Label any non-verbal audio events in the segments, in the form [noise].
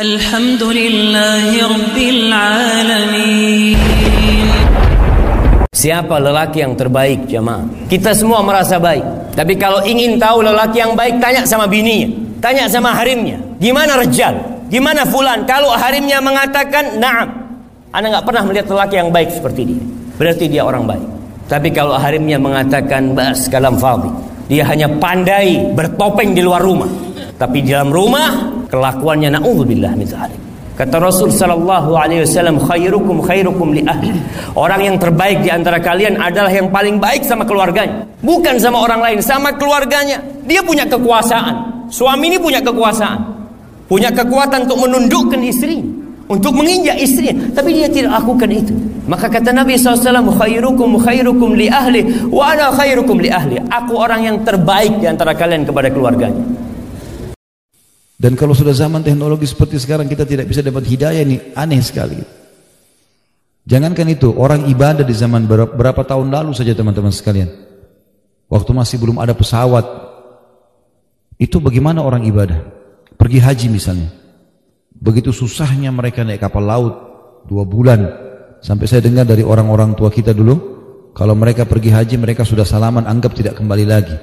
الحمد لله رب العالمين Siapa lelaki yang terbaik jemaah? Kita semua merasa baik. Tapi kalau ingin tahu lelaki yang baik, tanya sama bininya. Tanya sama harimnya. Gimana Rejal? Gimana Fulan? Kalau harimnya mengatakan, Naam. Anda nggak pernah melihat lelaki yang baik seperti dia. Berarti dia orang baik. Tapi kalau harimnya mengatakan, Bas kalam fadhi. Dia hanya pandai bertopeng di luar rumah. Tapi di dalam rumah, kelakuannya na'udzubillah min zalik. Kata Rasul sallallahu alaihi wasallam khairukum khairukum li ahli. Orang yang terbaik di antara kalian adalah yang paling baik sama keluarganya, bukan sama orang lain, sama keluarganya. Dia punya kekuasaan. Suami ini punya kekuasaan. Punya kekuatan untuk menundukkan istri, untuk menginjak istrinya, tapi dia tidak lakukan itu. Maka kata Nabi SAW, khairukum khairukum li ahli, wa ana khairukum li ahli. Aku orang yang terbaik di antara kalian kepada keluarganya. Dan kalau sudah zaman teknologi seperti sekarang kita tidak bisa dapat hidayah ini aneh sekali. Jangankan itu, orang ibadah di zaman berapa, berapa tahun lalu saja teman-teman sekalian. Waktu masih belum ada pesawat. Itu bagaimana orang ibadah? Pergi haji misalnya. Begitu susahnya mereka naik kapal laut dua bulan. Sampai saya dengar dari orang-orang tua kita dulu, kalau mereka pergi haji mereka sudah salaman anggap tidak kembali lagi.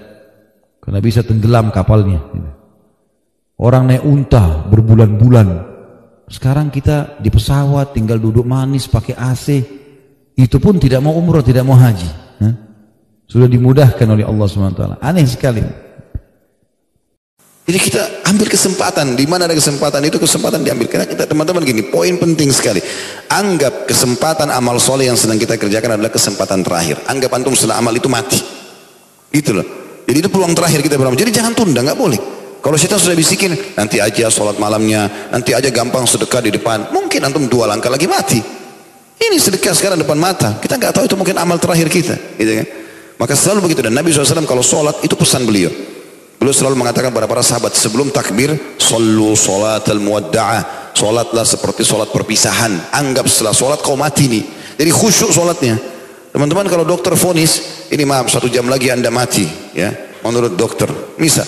Karena bisa tenggelam kapalnya. Orang naik unta berbulan-bulan. Sekarang kita di pesawat tinggal duduk manis pakai AC. Itu pun tidak mau umroh, tidak mau haji. Sudah dimudahkan oleh Allah SWT. Aneh sekali. Jadi kita ambil kesempatan, di mana ada kesempatan itu kesempatan diambil. Karena kita teman-teman gini, poin penting sekali. Anggap kesempatan amal soleh yang sedang kita kerjakan adalah kesempatan terakhir. Anggap antum setelah amal itu mati. Gitu loh. Jadi itu peluang terakhir kita beramal. Jadi jangan tunda, nggak boleh. Kalau kita sudah bisikin, nanti aja sholat malamnya, nanti aja gampang sedekah di depan. Mungkin antum dua langkah lagi mati. Ini sedekah sekarang depan mata. Kita nggak tahu itu mungkin amal terakhir kita, gitu kan? Maka selalu begitu dan Nabi SAW kalau sholat itu pesan beliau. Beliau selalu mengatakan kepada para sahabat sebelum takbir, sallu salat al muwadda'ah. Salatlah seperti salat perpisahan. Anggap setelah salat kau mati nih. Jadi khusyuk salatnya. Teman-teman kalau dokter vonis, ini maaf satu jam lagi anda mati, ya. Menurut dokter, bisa.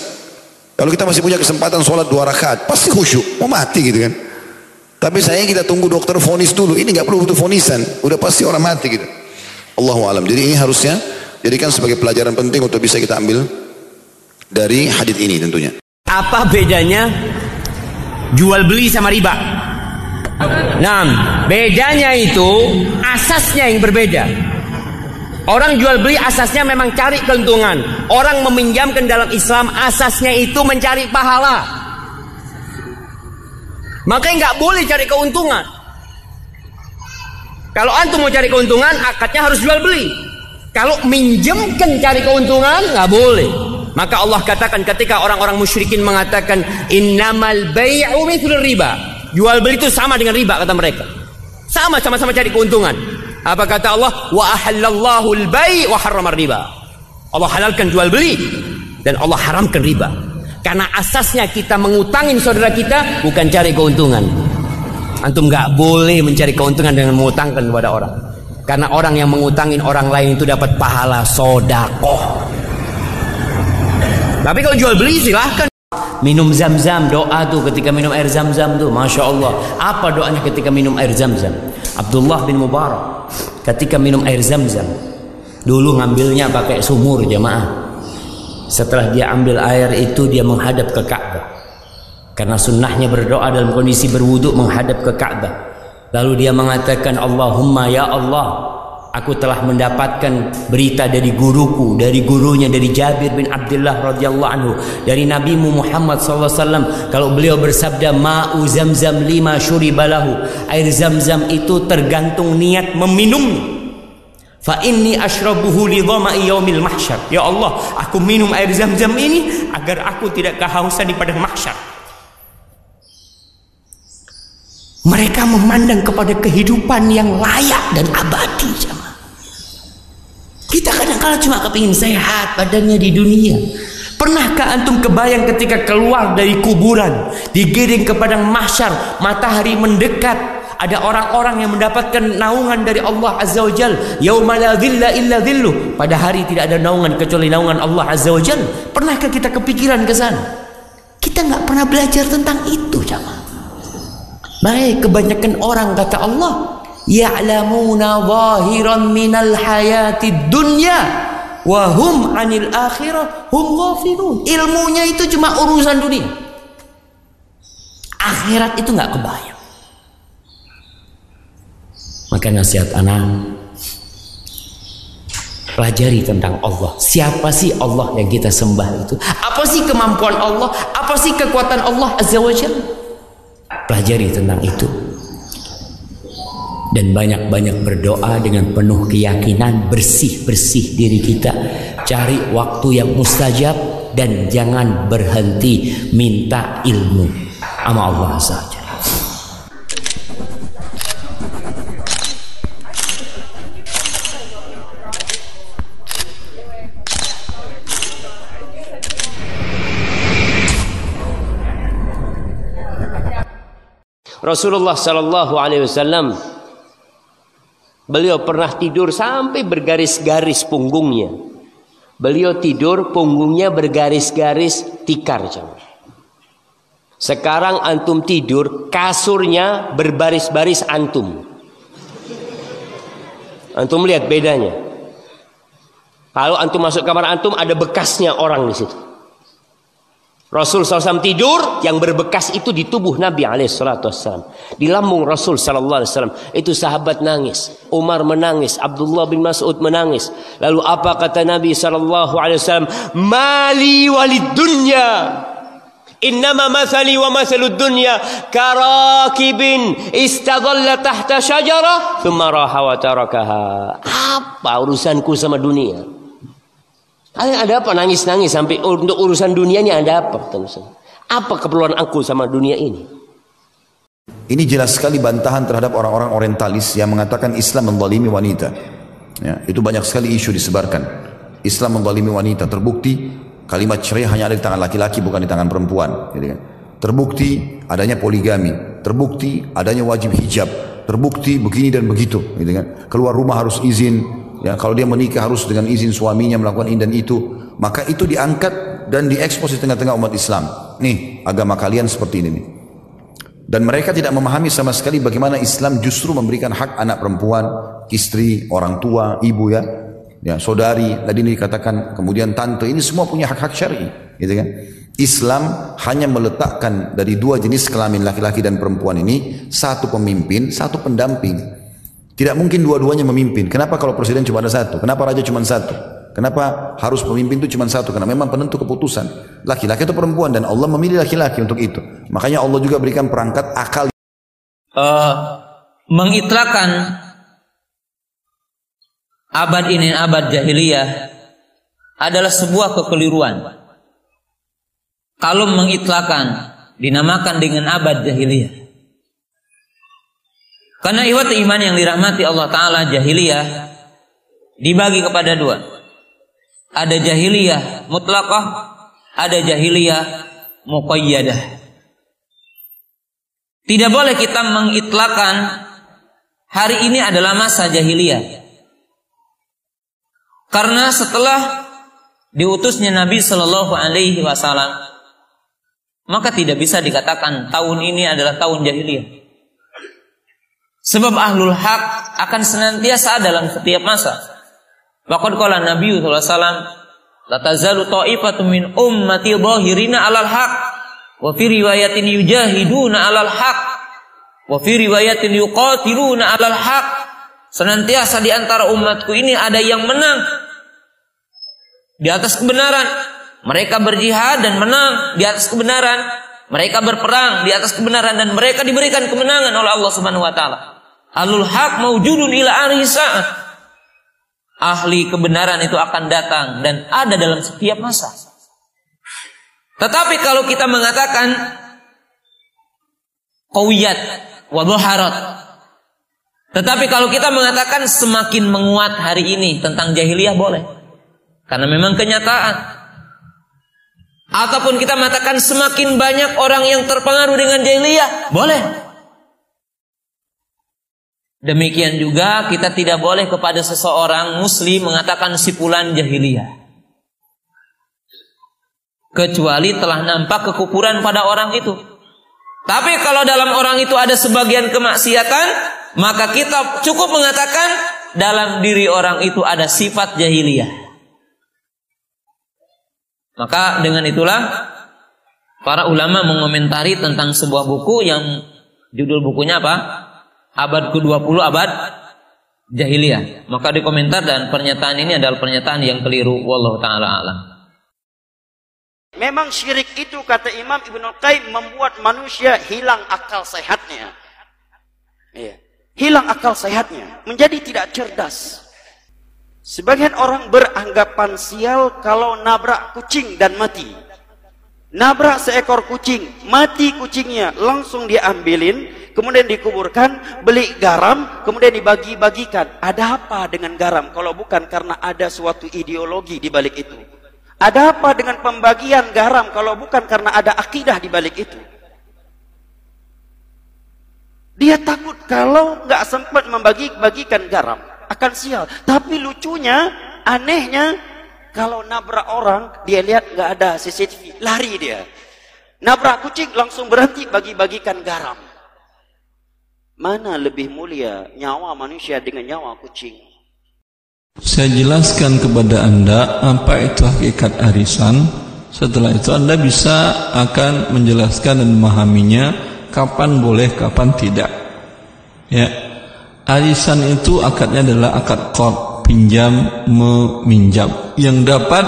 Kalau kita masih punya kesempatan sholat dua rakaat, pasti khusyuk, mau mati gitu kan. Tapi saya kita tunggu dokter vonis dulu. Ini nggak perlu butuh vonisan, udah pasti orang mati gitu. Allahu alam. Jadi ini harusnya jadikan sebagai pelajaran penting untuk bisa kita ambil dari hadis ini tentunya. Apa bedanya jual beli sama riba? Nah, bedanya itu asasnya yang berbeda. Orang jual beli asasnya memang cari keuntungan. Orang meminjamkan dalam Islam asasnya itu mencari pahala. Makanya nggak boleh cari keuntungan. Kalau antum mau cari keuntungan, akadnya harus jual beli. Kalau minjemkan cari keuntungan, nggak boleh. Maka Allah katakan ketika orang-orang musyrikin mengatakan innamal bai'u mithlu riba. Jual beli itu sama dengan riba kata mereka. Sama sama-sama cari keuntungan. Apa kata Allah? Wa ahallallahu al-bai' wa harramar riba. Allah halalkan jual beli dan Allah haramkan riba. Karena asasnya kita mengutangin saudara kita bukan cari keuntungan. Antum nggak boleh mencari keuntungan dengan mengutangkan kepada orang. Karena orang yang mengutangin orang lain itu dapat pahala sodakoh. Tapi kalau jual beli silahkan. Minum zam-zam doa tuh ketika minum air zam-zam tuh Masya Allah Apa doanya ketika minum air zam-zam? Abdullah bin Mubarak Ketika minum air zam-zam Dulu ngambilnya pakai sumur jemaah. Setelah dia ambil air itu Dia menghadap ke Ka'bah. Karena sunnahnya berdoa dalam kondisi berwuduk Menghadap ke Ka'bah. Lalu dia mengatakan Allahumma ya Allah Aku telah mendapatkan berita dari guruku, dari gurunya dari Jabir bin Abdullah radhiyallahu anhu, dari Nabi Muhammad SAW. Kalau beliau bersabda ma'u zamzam lima syuribalahu, air zamzam itu tergantung niat meminum. Fa inni ashrabuhu li yaumil mahsyar. Ya Allah, aku minum air zam-zam ini agar aku tidak kehausan di padang mahsyar. Mereka memandang kepada kehidupan yang layak dan abadi jemaah. Kita kadang-kala cuma kepingin sehat badannya di dunia. Pernahkah antum kebayang ketika keluar dari kuburan, digiring ke padang mahsyar, matahari mendekat, ada orang-orang yang mendapatkan naungan dari Allah Azza wa Jal. Yauma la dhilla illa dhilluh. Pada hari tidak ada naungan kecuali naungan Allah Azza wa Jal. Pernahkah kita kepikiran ke sana? Kita nggak pernah belajar tentang itu, jamaah. Baik, kebanyakan orang kata Allah, ya'lamuna zahiran minal hayati dunya wa hum 'anil akhirah hum ghafilun. Ilmunya itu cuma urusan dunia. Akhirat itu nggak kebayang. Maka nasihat anak pelajari tentang Allah. Siapa sih Allah yang kita sembah itu? Apa sih kemampuan Allah? Apa sih kekuatan Allah Azza wa Jalla? Pelajari tentang itu. Dan banyak-banyak berdoa dengan penuh keyakinan bersih-bersih diri kita. Cari waktu yang mustajab dan jangan berhenti minta ilmu. Sama Allah Rasulullah Sallallahu Alaihi Wasallam beliau pernah tidur sampai bergaris-garis punggungnya. Beliau tidur punggungnya bergaris-garis tikar. Sekarang antum tidur kasurnya berbaris-baris antum. Antum lihat bedanya. Kalau antum masuk kamar antum ada bekasnya orang di situ. Rasul SAW tidur yang berbekas itu di tubuh Nabi SAW. Di lambung Rasul SAW. Itu sahabat nangis. Umar menangis. Abdullah bin Mas'ud menangis. Lalu apa kata Nabi SAW? Mali walid dunya. Innama mathali wa mathalud dunya karakibin istadalla tahta syajarah thumma raha wa tarakaha. Apa urusanku sama dunia? Kalian ada apa nangis-nangis sampai untuk urusan dunia ini ada apa? Apa keperluan aku sama dunia ini? Ini jelas sekali bantahan terhadap orang-orang orientalis yang mengatakan Islam mendalimi wanita. Ya, itu banyak sekali isu disebarkan. Islam mendalimi wanita. Terbukti kalimat cerai hanya ada di tangan laki-laki bukan di tangan perempuan. Gitu kan. Terbukti adanya poligami. Terbukti adanya wajib hijab. Terbukti begini dan begitu. Gitu kan. Keluar rumah harus izin Ya, kalau dia menikah harus dengan izin suaminya melakukan ini dan itu, maka itu diangkat dan diekspos di tengah-tengah umat Islam. Nih, agama kalian seperti ini nih. Dan mereka tidak memahami sama sekali bagaimana Islam justru memberikan hak anak perempuan, istri, orang tua, ibu ya, ya saudari. Tadi ini dikatakan kemudian tante ini semua punya hak-hak syar'i, gitu kan? Islam hanya meletakkan dari dua jenis kelamin laki-laki dan perempuan ini satu pemimpin, satu pendamping. Tidak mungkin dua-duanya memimpin. Kenapa kalau presiden cuma ada satu? Kenapa raja cuma satu? Kenapa harus pemimpin itu cuma satu? Karena memang penentu keputusan. Laki-laki atau perempuan dan Allah memilih laki-laki untuk itu. Makanya Allah juga berikan perangkat akal. Uh, mengitlakan abad ini abad jahiliyah adalah sebuah kekeliruan. Kalau mengitlakan dinamakan dengan abad jahiliyah. Karena iwat iman yang dirahmati Allah Ta'ala jahiliyah dibagi kepada dua. Ada jahiliyah mutlaqah, ada jahiliyah muqayyadah. Tidak boleh kita mengitlakan hari ini adalah masa jahiliyah. Karena setelah diutusnya Nabi Shallallahu Alaihi Wasallam, maka tidak bisa dikatakan tahun ini adalah tahun jahiliyah. Sebab ahlul hak akan senantiasa dalam setiap masa. Bahkan kala Nabi SAW, La tazalu ta'ifatu min ummati dhahirina alal haq. Wa fi riwayatin yujahiduna alal haq. Wa fi riwayatin yuqatiluna alal haq. Senantiasa di antara umatku ini ada yang menang. Di atas kebenaran. Mereka berjihad dan menang di atas kebenaran. Mereka berperang di atas kebenaran dan mereka diberikan kemenangan oleh Allah Subhanahu wa taala. Alul haq maujudun ila saat. Ahli kebenaran itu akan datang dan ada dalam setiap masa. Tetapi kalau kita mengatakan qawiyat wa Tetapi kalau kita mengatakan semakin menguat hari ini tentang jahiliyah boleh. Karena memang kenyataan. Ataupun kita mengatakan semakin banyak orang yang terpengaruh dengan jahiliyah, boleh. Demikian juga kita tidak boleh kepada seseorang muslim mengatakan sipulan jahiliyah. Kecuali telah nampak kekufuran pada orang itu. Tapi kalau dalam orang itu ada sebagian kemaksiatan, maka kita cukup mengatakan dalam diri orang itu ada sifat jahiliyah. Maka dengan itulah para ulama mengomentari tentang sebuah buku yang judul bukunya apa? Abad ke-20 abad jahiliyah. Maka dikomentar dan pernyataan ini adalah pernyataan yang keliru wallahu taala alam. Memang syirik itu kata Imam Ibnu Qayyim membuat manusia hilang akal sehatnya. Iya. Hilang akal sehatnya, menjadi tidak cerdas. Sebagian orang beranggapan sial kalau nabrak kucing dan mati. Nabrak seekor kucing, mati kucingnya, langsung diambilin, kemudian dikuburkan, beli garam, kemudian dibagi-bagikan. Ada apa dengan garam kalau bukan karena ada suatu ideologi di balik itu? Ada apa dengan pembagian garam kalau bukan karena ada akidah di balik itu? Dia takut kalau nggak sempat membagi-bagikan garam akan sial. Tapi lucunya, anehnya, kalau nabrak orang, dia lihat nggak ada CCTV, lari dia. Nabrak kucing langsung berhenti bagi-bagikan garam. Mana lebih mulia nyawa manusia dengan nyawa kucing? Saya jelaskan kepada Anda apa itu hakikat arisan. Setelah itu Anda bisa akan menjelaskan dan memahaminya kapan boleh, kapan tidak. Ya. Arisan itu akadnya adalah akad qard, pinjam meminjam yang dapat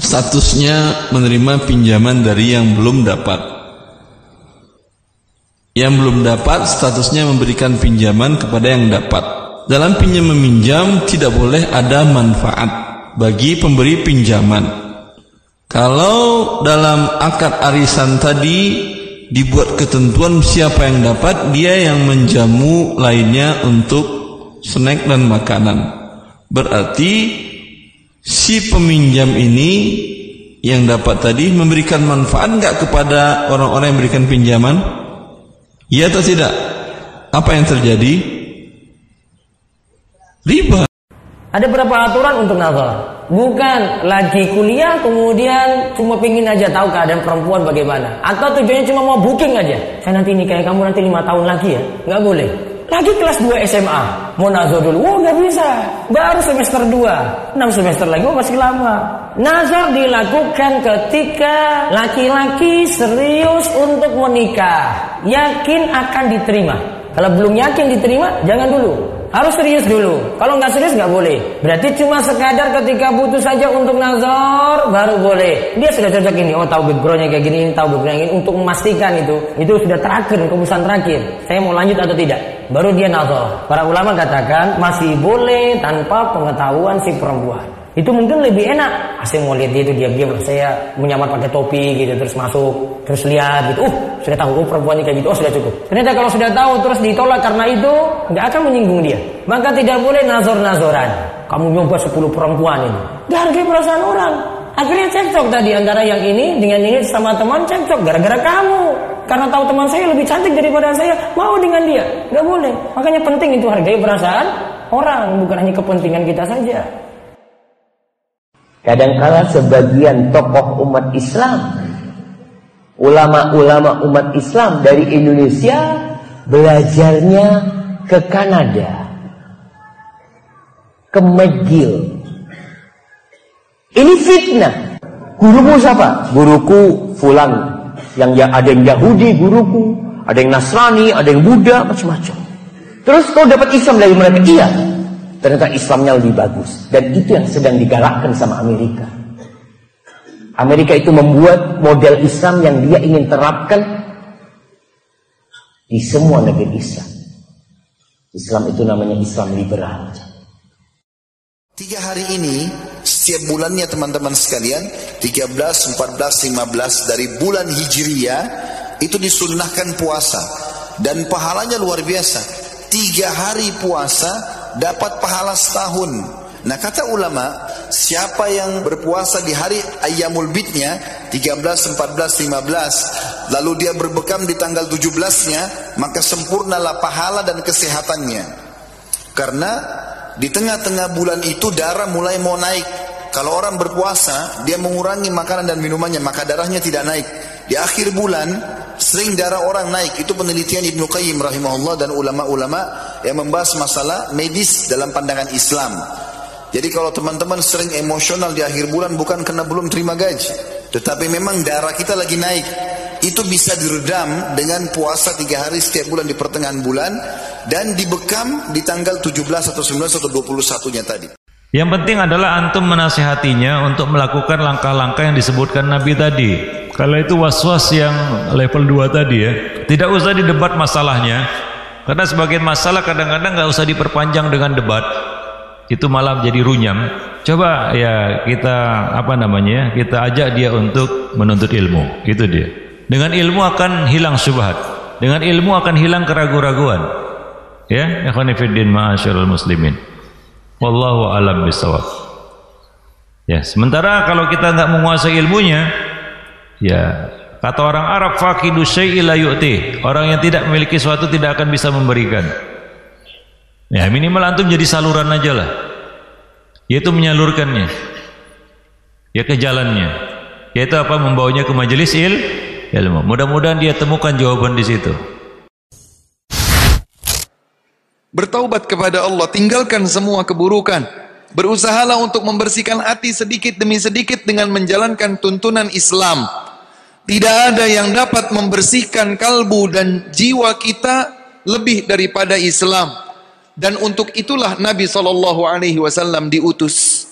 statusnya menerima pinjaman dari yang belum dapat. Yang belum dapat statusnya memberikan pinjaman kepada yang dapat. Dalam pinjam meminjam tidak boleh ada manfaat bagi pemberi pinjaman. Kalau dalam akad arisan tadi dibuat ketentuan siapa yang dapat, dia yang menjamu lainnya untuk snack dan makanan. Berarti si peminjam ini yang dapat tadi memberikan manfaat nggak kepada orang-orang yang memberikan pinjaman? Iya atau tidak? Apa yang terjadi? Riba. Ada berapa aturan untuk nazar? Bukan lagi kuliah kemudian cuma pingin aja tahu keadaan perempuan bagaimana. Atau tujuannya cuma mau booking aja. Saya nanti kayak kamu nanti lima tahun lagi ya. Nggak boleh. Lagi kelas 2 SMA. Mau nazar dulu. Oh nggak bisa. Baru semester 2. 6 semester lagi. Oh masih lama. Nazar dilakukan ketika laki-laki serius untuk menikah. Yakin akan diterima. Kalau belum yakin diterima, jangan dulu. Harus serius dulu. Kalau nggak serius nggak boleh. Berarti cuma sekadar ketika butuh saja untuk nazar baru boleh. Dia sudah cocok ini. Oh tahu backgroundnya kayak gini, tahu backgroundnya ini untuk memastikan itu. Itu sudah terakhir keputusan terakhir. Saya mau lanjut atau tidak. Baru dia nazar. Para ulama katakan masih boleh tanpa pengetahuan si perempuan. Itu mungkin lebih enak. Saya mau lihat dia itu diam-diam. Saya menyamar pakai topi gitu terus masuk, terus lihat gitu. Uh, sudah tahu oh, perempuannya kayak gitu. Oh, sudah cukup. Ternyata kalau sudah tahu terus ditolak karena itu nggak akan menyinggung dia. Maka tidak boleh nazor-nazoran. Kamu nyoba 10 perempuan ini. Hargai perasaan orang. Akhirnya cekcok tadi antara yang ini dengan ini sama teman cekcok gara-gara kamu. Karena tahu teman saya lebih cantik daripada saya, mau dengan dia. Nggak boleh. Makanya penting itu hargai perasaan orang, bukan hanya kepentingan kita saja. Kadangkala sebagian tokoh umat Islam, ulama-ulama umat Islam dari Indonesia belajarnya ke Kanada, ke McGill. Ini fitnah. Guruku siapa? Guruku Fulan. Yang ya ada yang Yahudi guruku, ada yang Nasrani, ada yang Buddha, macam-macam. Terus kau dapat Islam dari mereka? Iya. Ternyata Islamnya lebih bagus. Dan itu yang sedang digalakkan sama Amerika. Amerika itu membuat model Islam yang dia ingin terapkan di semua negeri Islam. Islam itu namanya Islam liberal. Tiga hari ini, setiap bulannya teman-teman sekalian, 13, 14, 15 dari bulan Hijriyah, itu disunnahkan puasa. Dan pahalanya luar biasa. Tiga hari puasa dapat pahala setahun. Nah kata ulama, siapa yang berpuasa di hari Ayyamul Bidnya 13, 14, 15 lalu dia berbekam di tanggal 17-nya maka sempurnalah pahala dan kesehatannya. Karena di tengah-tengah bulan itu darah mulai mau naik. Kalau orang berpuasa, dia mengurangi makanan dan minumannya, maka darahnya tidak naik. di akhir bulan sering darah orang naik. Itu penelitian Ibnu Qayyim rahimahullah dan ulama-ulama yang membahas masalah medis dalam pandangan Islam. Jadi kalau teman-teman sering emosional di akhir bulan bukan karena belum terima gaji, tetapi memang darah kita lagi naik. Itu bisa diredam dengan puasa tiga hari setiap bulan di pertengahan bulan dan dibekam di tanggal 17 atau 19 atau 21 nya tadi. Yang penting adalah antum menasihatinya untuk melakukan langkah-langkah yang disebutkan Nabi tadi. Kalau itu was-was yang level 2 tadi ya, tidak usah didebat masalahnya. Karena sebagian masalah kadang-kadang nggak usah diperpanjang dengan debat itu malah jadi runyam coba ya kita apa namanya kita ajak dia untuk menuntut ilmu itu dia dengan ilmu akan hilang syubhat dengan ilmu akan hilang keraguan-raguan ya ikhwanifiddin ma'asyiral muslimin wallahu alam bisawab ya sementara kalau kita nggak menguasai ilmunya ya kata orang Arab faqidu syai'i la yu'ti orang yang tidak memiliki sesuatu tidak akan bisa memberikan Ya minimal antum jadi saluran aja lah. Yaitu menyalurkannya. Ya ke jalannya. Yaitu apa? Membawanya ke majelis il ilmu. Mudah-mudahan dia temukan jawaban di situ. Bertaubat kepada Allah, tinggalkan semua keburukan. Berusahalah untuk membersihkan hati sedikit demi sedikit dengan menjalankan tuntunan Islam. Tidak ada yang dapat membersihkan kalbu dan jiwa kita lebih daripada Islam dan untuk itulah Nabi sallallahu alaihi wasallam diutus.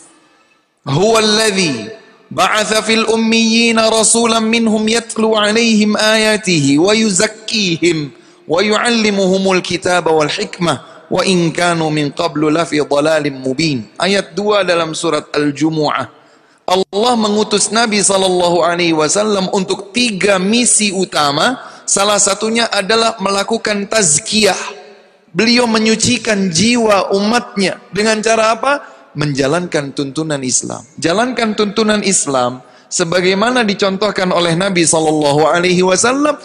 Huwallazi ba'atha fil ummiyina rasulan minhum yatlu alaihim ayatihi wa yuzakkihim wa yuallimuhumul kitaba wal hikmah wa in kanu min qablu lafi dhalalin mubin. Ayat 2 dalam surat. Allah mengutus Nabi sallallahu alaihi wasallam untuk tiga misi utama. Salah satunya adalah melakukan tazkiyah Beliau menyucikan jiwa umatnya dengan cara apa? Menjalankan tuntunan Islam. Jalankan tuntunan Islam sebagaimana dicontohkan oleh Nabi sallallahu alaihi wasallam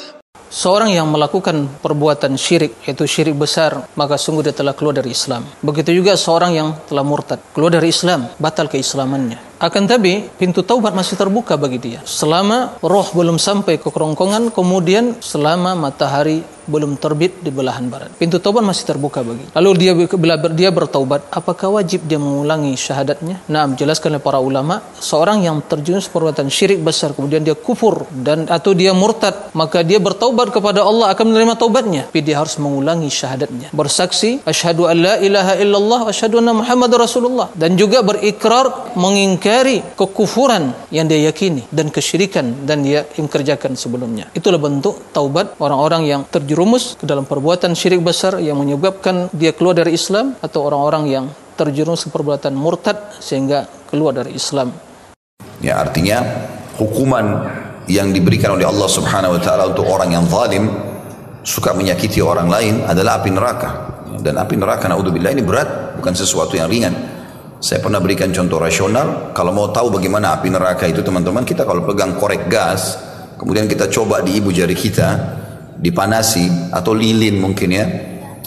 Seorang yang melakukan perbuatan syirik, yaitu syirik besar, maka sungguh dia telah keluar dari Islam. Begitu juga seorang yang telah murtad, keluar dari Islam, batal keislamannya. Akan tapi, pintu taubat masih terbuka bagi dia. Selama roh belum sampai ke kerongkongan, kemudian selama matahari belum terbit di belahan barat. Pintu taubat masih terbuka bagi. Lalu dia bila dia bertaubat, apakah wajib dia mengulangi syahadatnya? Nah, jelaskan oleh para ulama, seorang yang terjun perbuatan syirik besar kemudian dia kufur dan atau dia murtad, maka dia bertaubat kepada Allah akan menerima taubatnya. Tapi dia harus mengulangi syahadatnya. Bersaksi, asyhadu an la ilaha illallah wa asyhadu anna Muhammadar Rasulullah dan juga berikrar mengingkari kekufuran yang dia yakini dan kesyirikan dan dia kerjakan sebelumnya. Itulah bentuk taubat orang-orang yang terjerumus ke dalam perbuatan syirik besar yang menyebabkan dia keluar dari Islam atau orang-orang yang terjerumus ke perbuatan murtad sehingga keluar dari Islam. Ya artinya hukuman yang diberikan oleh Allah Subhanahu wa taala untuk orang yang zalim suka menyakiti orang lain adalah api neraka. Dan api neraka naudzubillah ini berat, bukan sesuatu yang ringan. Saya pernah berikan contoh rasional, kalau mau tahu bagaimana api neraka itu teman-teman, kita kalau pegang korek gas, kemudian kita coba di ibu jari kita, dipanasi atau lilin mungkin ya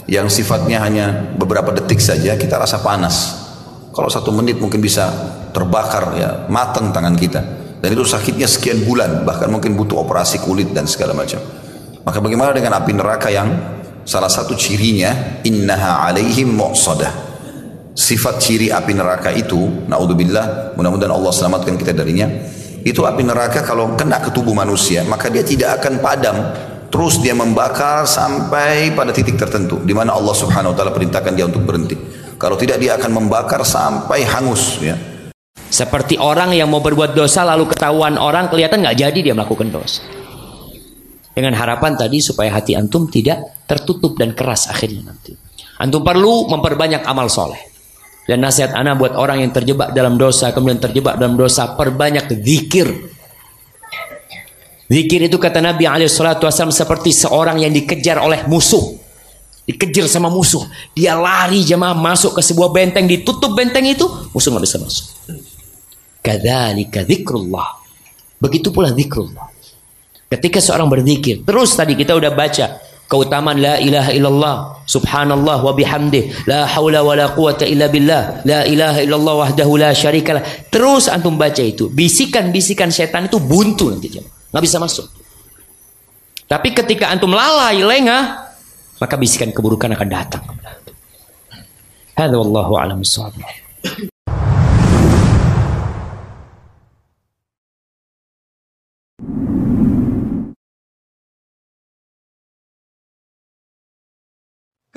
yang sifatnya hanya beberapa detik saja kita rasa panas. Kalau satu menit mungkin bisa terbakar ya matang tangan kita. Dan itu sakitnya sekian bulan bahkan mungkin butuh operasi kulit dan segala macam. Maka bagaimana dengan api neraka yang salah satu cirinya? Innaha alaihim mu'sadah sifat ciri api neraka itu naudzubillah mudah-mudahan Allah selamatkan kita darinya itu api neraka kalau kena ke tubuh manusia maka dia tidak akan padam Terus dia membakar sampai pada titik tertentu di mana Allah Subhanahu wa taala perintahkan dia untuk berhenti. Kalau tidak dia akan membakar sampai hangus ya. Seperti orang yang mau berbuat dosa lalu ketahuan orang kelihatan nggak jadi dia melakukan dosa. Dengan harapan tadi supaya hati antum tidak tertutup dan keras akhirnya nanti. Antum perlu memperbanyak amal soleh. Dan nasihat anak buat orang yang terjebak dalam dosa, kemudian terjebak dalam dosa, perbanyak zikir Zikir itu kata Nabi SAW seperti seorang yang dikejar oleh musuh. Dikejar sama musuh. Dia lari jemaah masuk ke sebuah benteng. Ditutup benteng itu. Musuh nggak bisa masuk. Kadzalika zikrullah. Begitu pula zikrullah. Ketika seorang berzikir. Terus tadi kita udah baca. Keutamaan la ilaha illallah. Subhanallah wa bihamdih. La hawla wa la quwata illa billah. La ilaha illallah wahdahu la syarikalah. Terus antum baca itu. Bisikan-bisikan setan itu buntu nanti nggak bisa masuk. Tapi ketika antum lalai, lengah, maka bisikan keburukan akan datang. Hadza wallahu a'lam.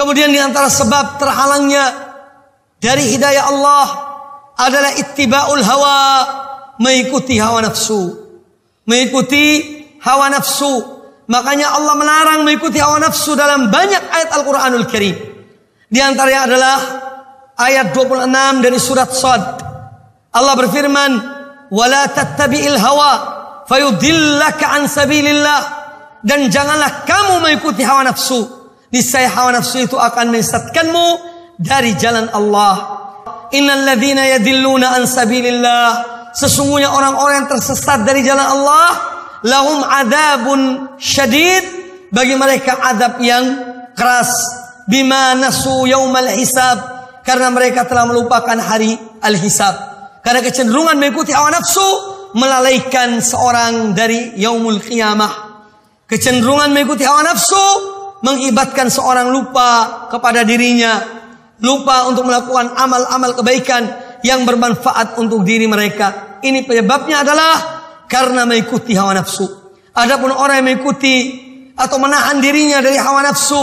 Kemudian di antara sebab terhalangnya dari hidayah Allah adalah ittiba'ul hawa, mengikuti hawa nafsu. Mengikuti hawa nafsu. Makanya Allah melarang mengikuti hawa nafsu dalam banyak ayat Al-Qur'anul Karim. Di antaranya adalah ayat 26 dari surat Sad. Allah berfirman, "Wala tattabi'il hawa fayudillaka an sabilillah." Dan janganlah kamu mengikuti hawa nafsu. Niscaya hawa nafsu itu akan menyesatkanmu dari jalan Allah. Innal ladzina yadilluna an sabilillah. Sesungguhnya orang-orang yang tersesat dari jalan Allah, lahum adabun syadid bagi mereka adab yang keras bima nasu yaumal hisab karena mereka telah melupakan hari al-hisab. Karena kecenderungan mengikuti hawa nafsu melalaikan seorang dari yaumul qiyamah. Kecenderungan mengikuti hawa nafsu mengibatkan seorang lupa kepada dirinya, lupa untuk melakukan amal-amal kebaikan yang bermanfaat untuk diri mereka. Ini penyebabnya adalah karena mengikuti hawa nafsu. Adapun orang yang mengikuti atau menahan dirinya dari hawa nafsu,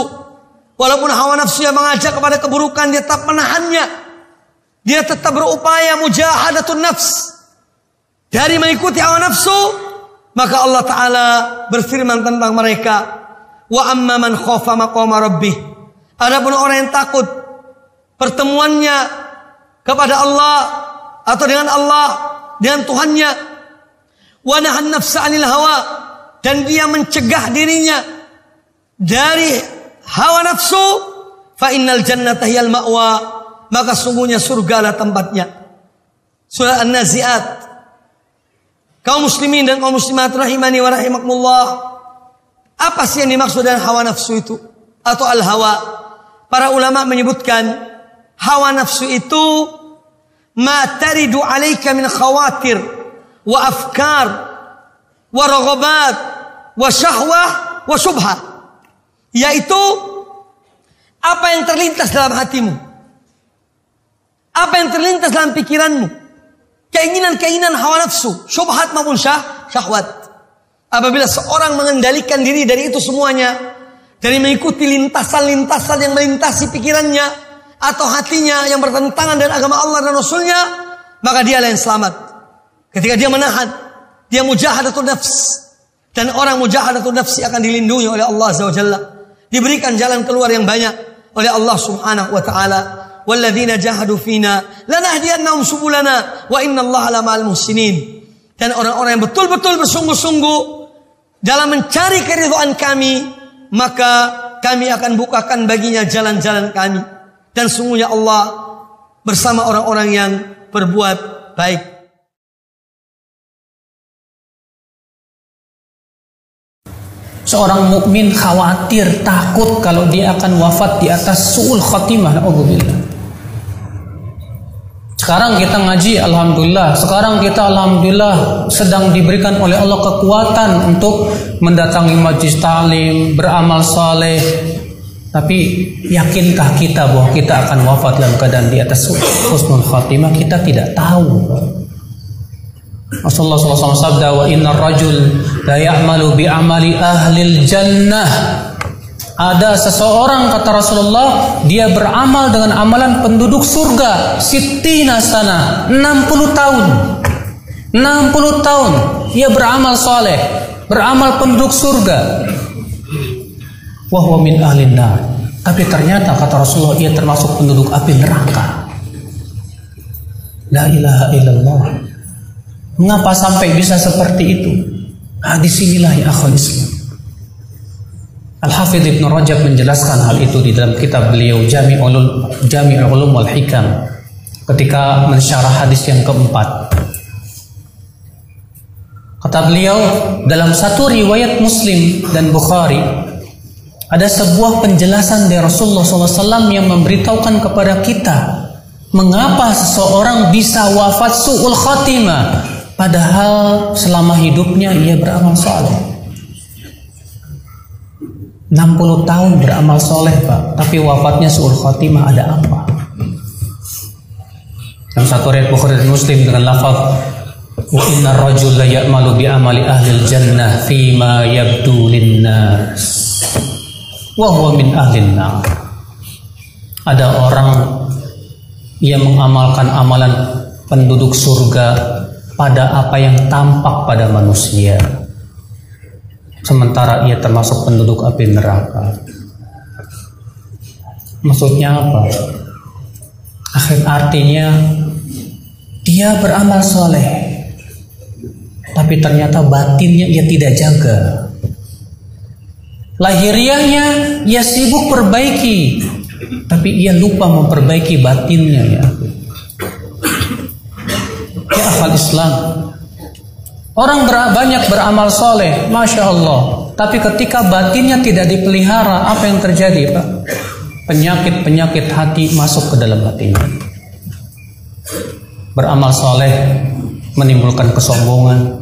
walaupun hawa nafsu yang mengajak kepada keburukan dia tetap menahannya. Dia tetap berupaya mujahadatun nafs dari mengikuti hawa nafsu, maka Allah taala berfirman tentang mereka, Wa amma man khafa maqama rabbih. Adapun orang yang takut pertemuannya kepada Allah atau dengan Allah, dengan Tuhannya. Wa nahan nafsa 'anil hawa dan dia mencegah dirinya dari hawa nafsu, fa innal jannata hiyal ma'wa, maka sungguhnya surgalah tempatnya. Surah An-Nazi'at. Kaum muslimin dan kaum muslimat rahimani wa rahimakumullah. Apa sih yang dimaksud dengan hawa nafsu itu? Atau al-hawa? Para ulama menyebutkan hawa nafsu itu ma taridu alaika min khawatir wa afkar wa raghabat wa syahwah wa syubhah. Yaitu apa yang terlintas dalam hatimu. Apa yang terlintas dalam pikiranmu. Keinginan-keinginan hawa nafsu, syubhat maupun syah, syahwat. Apabila seorang mengendalikan diri dari itu semuanya, dari mengikuti lintasan-lintasan yang melintasi pikirannya atau hatinya yang bertentangan dengan agama Allah dan Rasulnya, maka dia yang selamat. Ketika dia menahan, dia mujahadatul nafs. Dan orang mujahadatul nafsi akan dilindungi oleh Allah SWT. Diberikan jalan keluar yang banyak oleh Allah Subhanahu wa taala. Walladzina jahadu fina lanahdiyannahum subulana wa innallaha lamal muhsinin. Dan orang-orang yang betul-betul bersungguh-sungguh dalam mencari keridhaan kami, maka kami akan bukakan baginya jalan-jalan kami. Dan sungguhnya Allah bersama orang-orang yang berbuat baik. Seorang mukmin khawatir, takut kalau dia akan wafat di atas suul khatimah. Alhamdulillah. Sekarang kita ngaji, alhamdulillah. Sekarang kita alhamdulillah sedang diberikan oleh Allah kekuatan untuk mendatangi majlis talim, beramal saleh. Tapi yakinkah kita bahwa kita akan wafat dalam keadaan di atas husnul khatimah? Kita tidak tahu. Rasulullah SAW sabda wa inna rajul la ya'malu bi amali ahlil jannah ada seseorang kata Rasulullah dia beramal dengan amalan penduduk surga sitina sana 60 tahun. 60 tahun dia beramal soleh beramal penduduk surga. Wahwa min ahlin tapi ternyata kata Rasulullah ia termasuk penduduk api neraka. La ilaha illallah. Mengapa sampai bisa seperti itu? Nah, di sinilah ya akhul Islam. Al-Hafidh Ibn Rajab menjelaskan hal itu di dalam kitab beliau Jami Ulum, Jami Ulum wal Hikam ketika mensyarah hadis yang keempat. Kata beliau, dalam satu riwayat Muslim dan Bukhari, ada sebuah penjelasan dari Rasulullah SAW yang memberitahukan kepada kita mengapa seseorang bisa wafat su'ul khatimah Padahal selama hidupnya ia beramal saleh. 60 tahun beramal soleh Pak, tapi wafatnya suul khotimah ada apa? Dalam satu riwayat Bukhari Muslim dengan lafaz wa inna rajul la ya'malu bi amali ahli jannah fima yabdu linnas wa huwa min ahli nar. Ada orang yang mengamalkan amalan penduduk surga pada apa yang tampak pada manusia sementara ia termasuk penduduk api neraka. Maksudnya apa? Akhir artinya dia beramal soleh, tapi ternyata batinnya ia tidak jaga. Lahiriahnya ia sibuk perbaiki, tapi ia lupa memperbaiki batinnya ya. Ya akal Islam, Orang ber banyak beramal soleh, masya Allah. Tapi ketika batinnya tidak dipelihara, apa yang terjadi, Pak? Penyakit-penyakit hati masuk ke dalam hatinya. Beramal soleh menimbulkan kesombongan.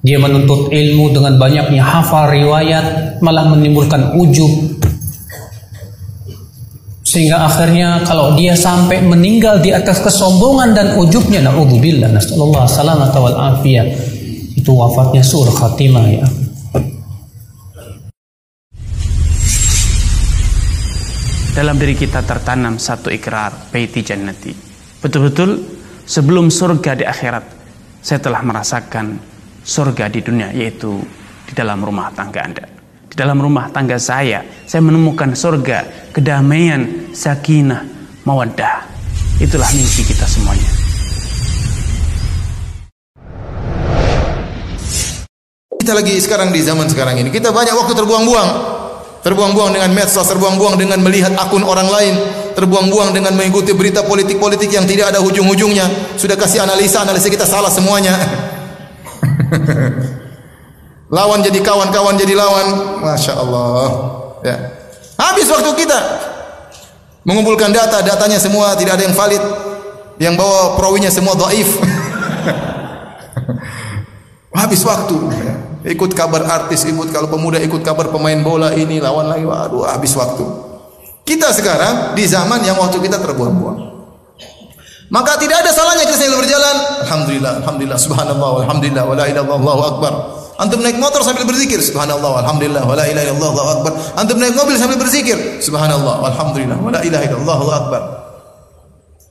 Dia menuntut ilmu dengan banyaknya hafal riwayat, malah menimbulkan ujub, sehingga akhirnya kalau dia sampai meninggal di atas kesombongan dan ujubnya naudzubillah nasallallahu salamata wal afiyah itu wafatnya sur khatimah ya. Dalam diri kita tertanam satu ikrar baiti jannati. Betul-betul sebelum surga di akhirat saya telah merasakan surga di dunia yaitu di dalam rumah tangga Anda dalam rumah tangga saya, saya menemukan surga, kedamaian, sakinah, mawaddah. Itulah mimpi kita semuanya. Kita lagi sekarang di zaman sekarang ini, kita banyak waktu terbuang-buang. Terbuang-buang dengan medsos, terbuang-buang dengan melihat akun orang lain, terbuang-buang dengan mengikuti berita politik-politik yang tidak ada ujung-ujungnya. Sudah kasih analisa, analisa kita salah semuanya. [laughs] Lawan jadi kawan, kawan jadi lawan. Masya Allah. Ya. Habis waktu kita mengumpulkan data, datanya semua tidak ada yang valid. Yang bawa perawinya semua dhaif. [laughs] Habis waktu. Ikut kabar artis, ikut kalau pemuda ikut kabar pemain bola ini lawan lagi. Waduh, habis waktu. Kita sekarang di zaman yang waktu kita terbuang-buang. Maka tidak ada salahnya kita sambil berjalan. Alhamdulillah, alhamdulillah, subhanallah, alhamdulillah, wala ilaha illallah, Allahu akbar. Antum naik motor sambil berzikir, subhanallah, alhamdulillah, wala ilaha illallah, Allahu akbar. Antum naik mobil sambil berzikir, subhanallah, alhamdulillah, wala ilaha illallah, Allahu akbar.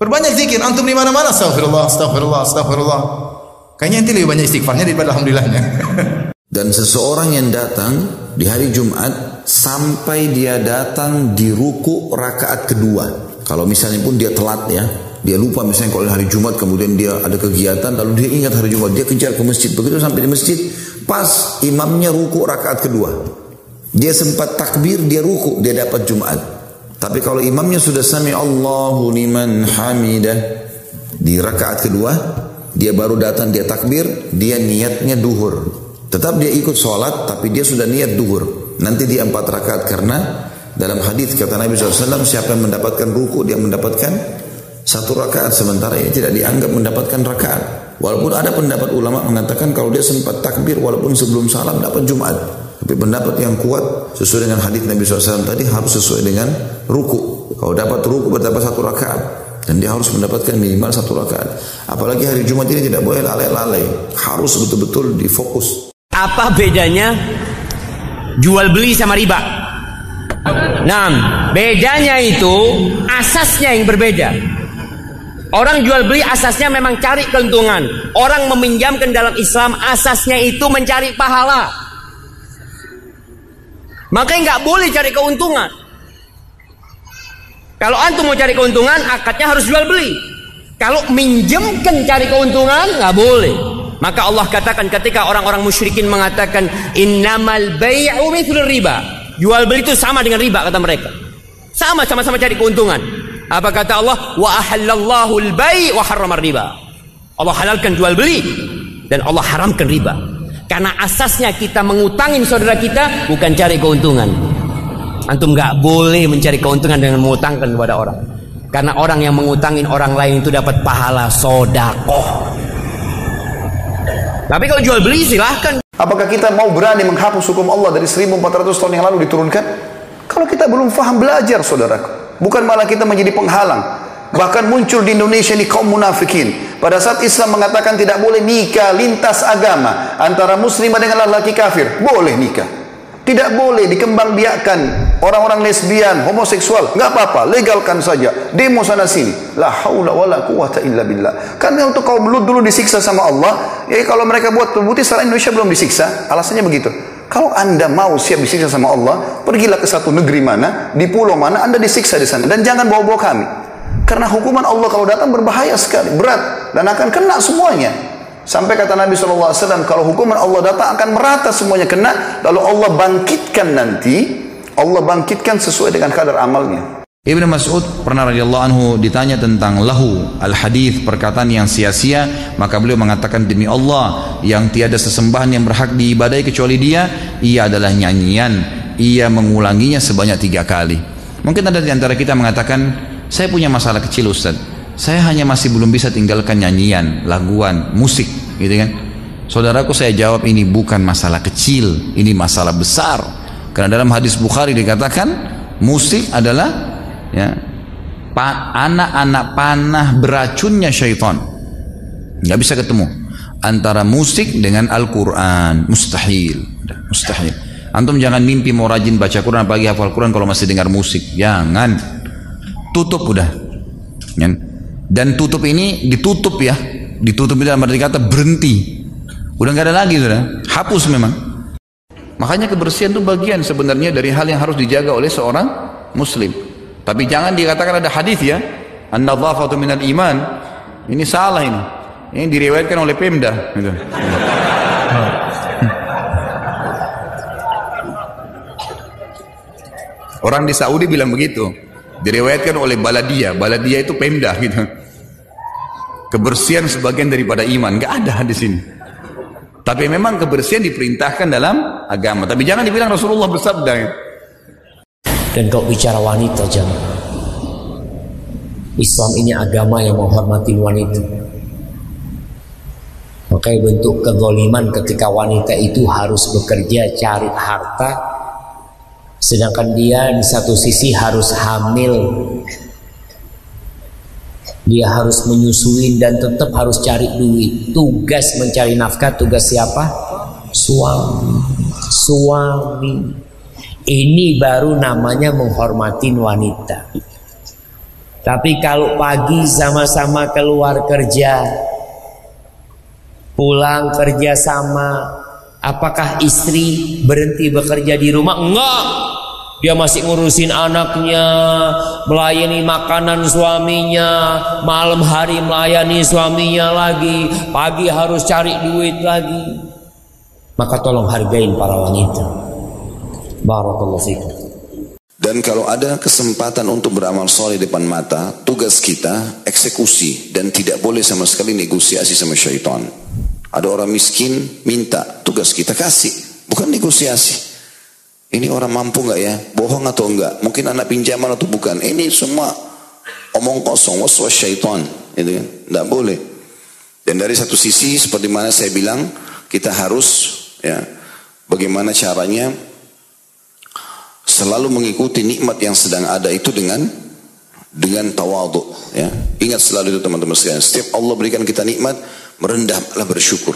Perbanyak zikir, antum di mana-mana, astagfirullah, astagfirullah, astagfirullah. Kayaknya nanti lebih banyak istighfarnya daripada alhamdulillahnya. [laughs] Dan seseorang yang datang di hari Jumat sampai dia datang di ruku rakaat kedua. Kalau misalnya pun dia telat ya, dia lupa misalnya kalau hari Jumat kemudian dia ada kegiatan lalu dia ingat hari Jumat dia kejar ke masjid begitu sampai di masjid Pas imamnya ruku rakaat kedua. Dia sempat takbir, dia ruku, dia dapat Jumat. Tapi kalau imamnya sudah sami Allahu liman hamidah di rakaat kedua, dia baru datang dia takbir, dia niatnya duhur. Tetap dia ikut sholat, tapi dia sudah niat duhur. Nanti dia empat rakaat karena dalam hadis kata Nabi SAW, siapa yang mendapatkan ruku, dia mendapatkan satu rakaat. Sementara ini tidak dianggap mendapatkan rakaat. Walaupun ada pendapat ulama mengatakan kalau dia sempat takbir walaupun sebelum salam dapat Jumat. Tapi pendapat yang kuat sesuai dengan hadis Nabi SAW tadi harus sesuai dengan ruku. Kalau dapat ruku berdapat satu rakaat dan dia harus mendapatkan minimal satu rakaat. Apalagi hari Jumat ini tidak boleh lalai-lalai, harus betul-betul difokus. Apa bedanya jual beli sama riba? Nah, bedanya itu asasnya yang berbeda. Orang jual beli asasnya memang cari keuntungan. Orang meminjamkan dalam Islam asasnya itu mencari pahala. Makanya nggak boleh cari keuntungan. Kalau antum mau cari keuntungan, akadnya harus jual beli. Kalau minjemkan cari keuntungan, nggak boleh. Maka Allah katakan ketika orang-orang musyrikin mengatakan innamal bai'u mithlur riba. Jual beli itu sama dengan riba kata mereka. Sama sama-sama cari keuntungan. Apa kata Allah? Wa ahallallahu al-bai' wa harrama riba. Allah halalkan jual beli dan Allah haramkan riba. Karena asasnya kita mengutangin saudara kita bukan cari keuntungan. Antum nggak boleh mencari keuntungan dengan mengutangkan kepada orang. Karena orang yang mengutangin orang lain itu dapat pahala sodakoh. Tapi kalau jual beli silahkan. Apakah kita mau berani menghapus hukum Allah dari 1400 tahun yang lalu diturunkan? Kalau kita belum faham belajar saudaraku. Bukan malah kita menjadi penghalang. Bahkan muncul di Indonesia ini kaum munafikin. Pada saat Islam mengatakan tidak boleh nikah lintas agama antara muslimah dengan laki kafir, boleh nikah. Tidak boleh dikembang biakan orang-orang lesbian, homoseksual, nggak apa-apa, legalkan saja. Demo sana sini. La haula wala quwata illa billah. Karena untuk kaum Lut dulu disiksa sama Allah, ya kalau mereka buat terbukti sekarang Indonesia belum disiksa, alasannya begitu. Kalau anda mau siap disiksa sama Allah, pergilah ke satu negeri mana, di pulau mana, anda disiksa di sana. Dan jangan bawa-bawa kami. Karena hukuman Allah kalau datang berbahaya sekali, berat. Dan akan kena semuanya. Sampai kata Nabi SAW, kalau hukuman Allah datang akan merata semuanya kena, lalu Allah bangkitkan nanti, Allah bangkitkan sesuai dengan kadar amalnya. Ibnu Mas'ud pernah radhiyallahu anhu ditanya tentang lahu al hadis perkataan yang sia-sia maka beliau mengatakan demi Allah yang tiada sesembahan yang berhak diibadai kecuali dia ia adalah nyanyian ia mengulanginya sebanyak tiga kali mungkin ada di antara kita mengatakan saya punya masalah kecil Ustaz saya hanya masih belum bisa tinggalkan nyanyian, laguan, musik, gitu kan? Saudaraku saya jawab ini bukan masalah kecil, ini masalah besar. Karena dalam hadis Bukhari dikatakan musik adalah ya anak-anak panah beracunnya syaitan. Nggak bisa ketemu antara musik dengan Al-Quran mustahil, mustahil. Antum jangan mimpi mau rajin baca Quran pagi hafal Quran kalau masih dengar musik, jangan. Tutup udah. Ya. Dan tutup ini ditutup ya. Ditutup itu dalam arti kata berhenti. Udah nggak ada lagi sudah. Hapus memang. Makanya kebersihan itu bagian sebenarnya dari hal yang harus dijaga oleh seorang muslim. Tapi jangan dikatakan ada hadis ya. An-nadhafatu minal iman. Ini salah ini. Ini diriwayatkan oleh Pemda gitu. [laughs] Orang di Saudi bilang begitu. Diriwayatkan oleh Baladia. Baladia itu Pemda gitu. Kebersihan sebagian daripada iman. Gak ada di sini. Tapi memang kebersihan diperintahkan dalam agama. Tapi jangan dibilang Rasulullah bersabda. Ya. Dan kau bicara wanita jangan. Islam ini agama yang menghormati wanita. Makanya bentuk kezoliman ketika wanita itu harus bekerja cari harta sedangkan dia di satu sisi harus hamil. Dia harus menyusui dan tetap harus cari duit. Tugas mencari nafkah tugas siapa? Suami. Suami ini baru namanya menghormati wanita tapi kalau pagi sama-sama keluar kerja pulang kerja sama apakah istri berhenti bekerja di rumah enggak dia masih ngurusin anaknya, melayani makanan suaminya, malam hari melayani suaminya lagi, pagi harus cari duit lagi. Maka tolong hargain para wanita. Barakallahu fikum. Dan kalau ada kesempatan untuk beramal soleh depan mata, tugas kita eksekusi dan tidak boleh sama sekali negosiasi sama syaitan. Ada orang miskin minta, tugas kita kasih, bukan negosiasi. Ini orang mampu nggak ya? Bohong atau enggak? Mungkin anak pinjaman atau bukan? Ini semua omong kosong, waswas syaitan. Itu kan? Tidak boleh. Dan dari satu sisi, seperti mana saya bilang, kita harus ya bagaimana caranya selalu mengikuti nikmat yang sedang ada itu dengan dengan tawadhu ya. Ingat selalu itu teman-teman sekalian. Setiap Allah berikan kita nikmat, merendahlah bersyukur.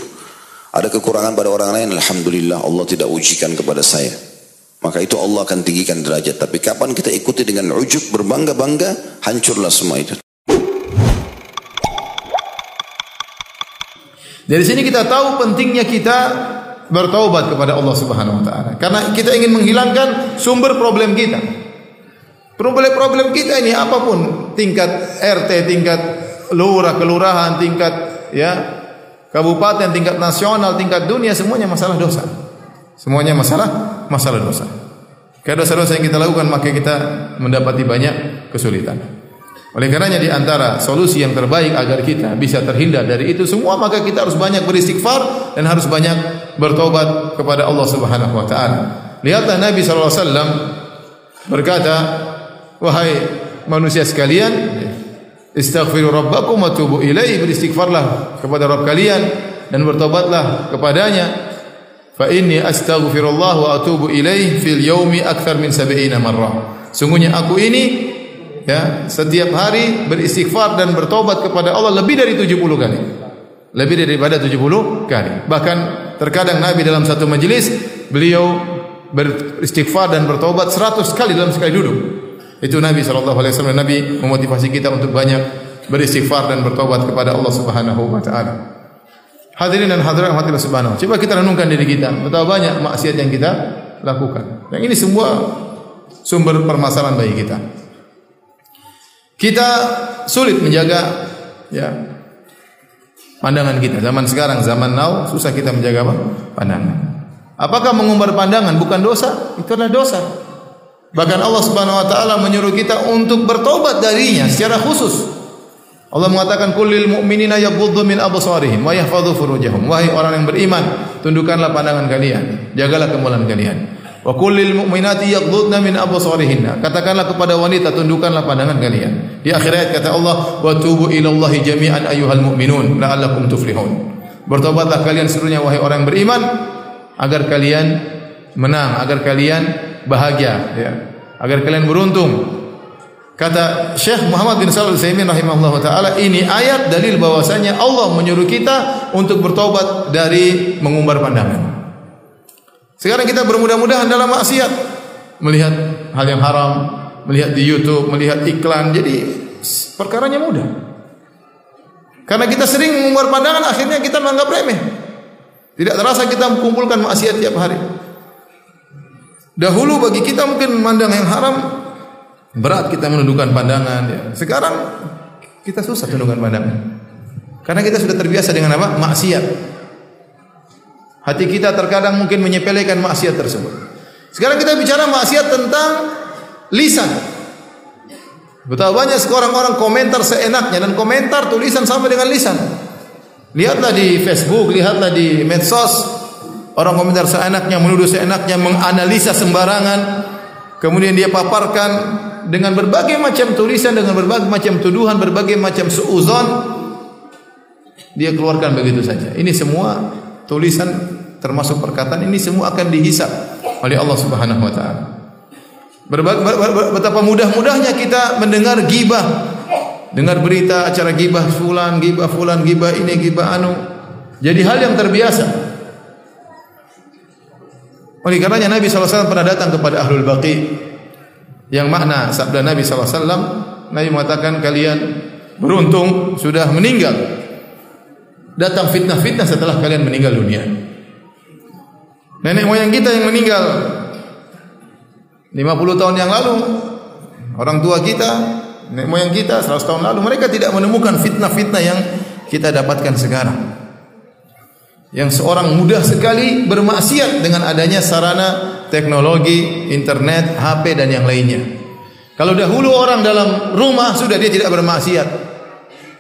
Ada kekurangan pada orang lain, alhamdulillah Allah tidak ujikan kepada saya. Maka itu Allah akan tinggikan derajat. Tapi kapan kita ikuti dengan ujub berbangga-bangga, hancurlah semua itu. Dari sini kita tahu pentingnya kita bertaubat kepada Allah Subhanahu wa taala. Karena kita ingin menghilangkan sumber problem kita. Problem-problem kita ini apa pun, tingkat RT, tingkat lurah, kelurahan, tingkat ya, kabupaten, tingkat nasional, tingkat dunia semuanya masalah dosa. Semuanya masalah masalah dosa. Karena dosa-dosa yang kita lakukan maka kita mendapati banyak kesulitan. Oleh karenanya di antara solusi yang terbaik agar kita bisa terhindar dari itu semua maka kita harus banyak beristighfar dan harus banyak bertobat kepada Allah Subhanahu wa taala. Lihatlah Nabi sallallahu alaihi wasallam berkata, "Wahai manusia sekalian, istaghfiru rabbakum wa tubu ilaihi." Beristighfarlah kepada Rabb kalian dan bertobatlah kepadanya fa inni astaghfirullah wa atubu ilaih fil yaumi akthar min 70 marrah. Sungguhnya aku ini ya setiap hari beristighfar dan bertobat kepada Allah lebih dari 70 kali. Lebih daripada 70 kali. Bahkan terkadang Nabi dalam satu majelis beliau beristighfar dan bertobat 100 kali dalam sekali duduk. Itu Nabi wasallam Nabi memotivasi kita untuk banyak beristighfar dan bertobat kepada Allah Subhanahu wa taala. Hadirin dan hadirat rahmatillah subhanahu. Coba kita renungkan diri kita, betapa banyak maksiat yang kita lakukan. Dan ini semua sumber permasalahan bagi kita. Kita sulit menjaga ya pandangan kita. Zaman sekarang, zaman now, susah kita menjaga apa? Pandangan. Apakah mengumbar pandangan bukan dosa? Itu adalah dosa. Bahkan Allah Subhanahu wa taala menyuruh kita untuk bertobat darinya secara khusus. Allah mengatakan kullil mu'minina yaghuddu min absarihim wa yahfadhu furujahum. Wahai orang yang beriman, tundukkanlah pandangan kalian, jagalah kemaluan kalian. Wa kullil mu'minati yaghdudna min absarihinna. Katakanlah kepada wanita tundukkanlah pandangan kalian. Di akhir ayat kata Allah, "Wa tubu ilallahi jami'an ayyuhal mu'minun la'allakum tuflihun." Bertobatlah kalian seluruhnya wahai orang yang beriman agar kalian menang, agar kalian bahagia ya. Agar kalian beruntung. Kata Syekh Muhammad bin Shalih Al-Utsaimin rahimahullah taala ini ayat dalil bahwasanya Allah menyuruh kita untuk bertobat dari mengumbar pandangan. Sekarang kita bermudah-mudahan dalam maksiat, melihat hal yang haram, melihat di YouTube, melihat iklan, jadi perkaranya mudah. Karena kita sering mengumbar pandangan, akhirnya kita menganggap remeh. Tidak terasa kita mengumpulkan maksiat tiap hari. Dahulu bagi kita mungkin memandang yang haram berat kita menundukkan pandangan. Ya. Sekarang kita susah menundukkan pandangan. Karena kita sudah terbiasa dengan apa? Maksiat. Hati kita terkadang mungkin menyepelekan maksiat tersebut. Sekarang kita bicara maksiat tentang lisan. Betapa banyak sekarang orang komentar seenaknya dan komentar tulisan sama dengan lisan. Lihatlah di Facebook, lihatlah di medsos, orang komentar seenaknya, menuduh seenaknya, menganalisa sembarangan, kemudian dia paparkan dengan berbagai macam tulisan, dengan berbagai macam tuduhan, berbagai macam suuzon, dia keluarkan begitu saja. Ini semua tulisan termasuk perkataan ini semua akan dihisap oleh Allah Subhanahu wa taala. Betapa mudah-mudahnya kita mendengar gibah. Dengar berita acara gibah fulan, gibah fulan, gibah ini, gibah anu. Jadi hal yang terbiasa. Oleh karenanya Nabi SAW pernah datang kepada Ahlul Baqi yang makna sabda Nabi SAW Nabi mengatakan kalian beruntung sudah meninggal datang fitnah-fitnah setelah kalian meninggal dunia. Nenek moyang kita yang meninggal 50 tahun yang lalu, orang tua kita, nenek moyang kita 100 tahun lalu, mereka tidak menemukan fitnah-fitnah yang kita dapatkan sekarang. Yang seorang mudah sekali bermaksiat dengan adanya sarana teknologi, internet, HP dan yang lainnya. Kalau dahulu orang dalam rumah sudah dia tidak bermaksiat,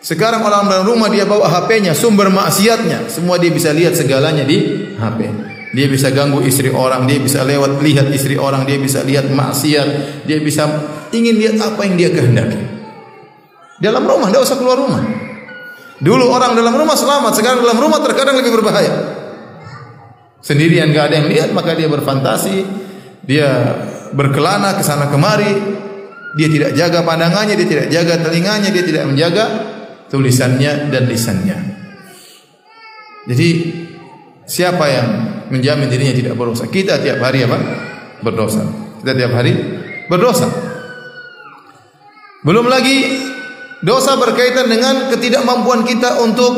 sekarang orang dalam rumah dia bawa HP-nya, sumber maksiatnya, semua dia bisa lihat segalanya di HP. Dia bisa ganggu istri orang, dia bisa lewat lihat istri orang, dia bisa lihat maksiat, dia bisa ingin lihat apa yang dia kehendaki. Dalam rumah, tidak usah keluar rumah. Dulu orang dalam rumah selamat, sekarang dalam rumah terkadang lebih berbahaya. Sendirian gak ada yang lihat, maka dia berfantasi, dia berkelana ke sana kemari, dia tidak jaga pandangannya, dia tidak jaga telinganya, dia tidak menjaga tulisannya dan lisannya. Jadi siapa yang menjamin dirinya tidak berdosa? Kita tiap hari apa? Berdosa. Kita tiap hari berdosa. Belum lagi dosa berkaitan dengan ketidakmampuan kita untuk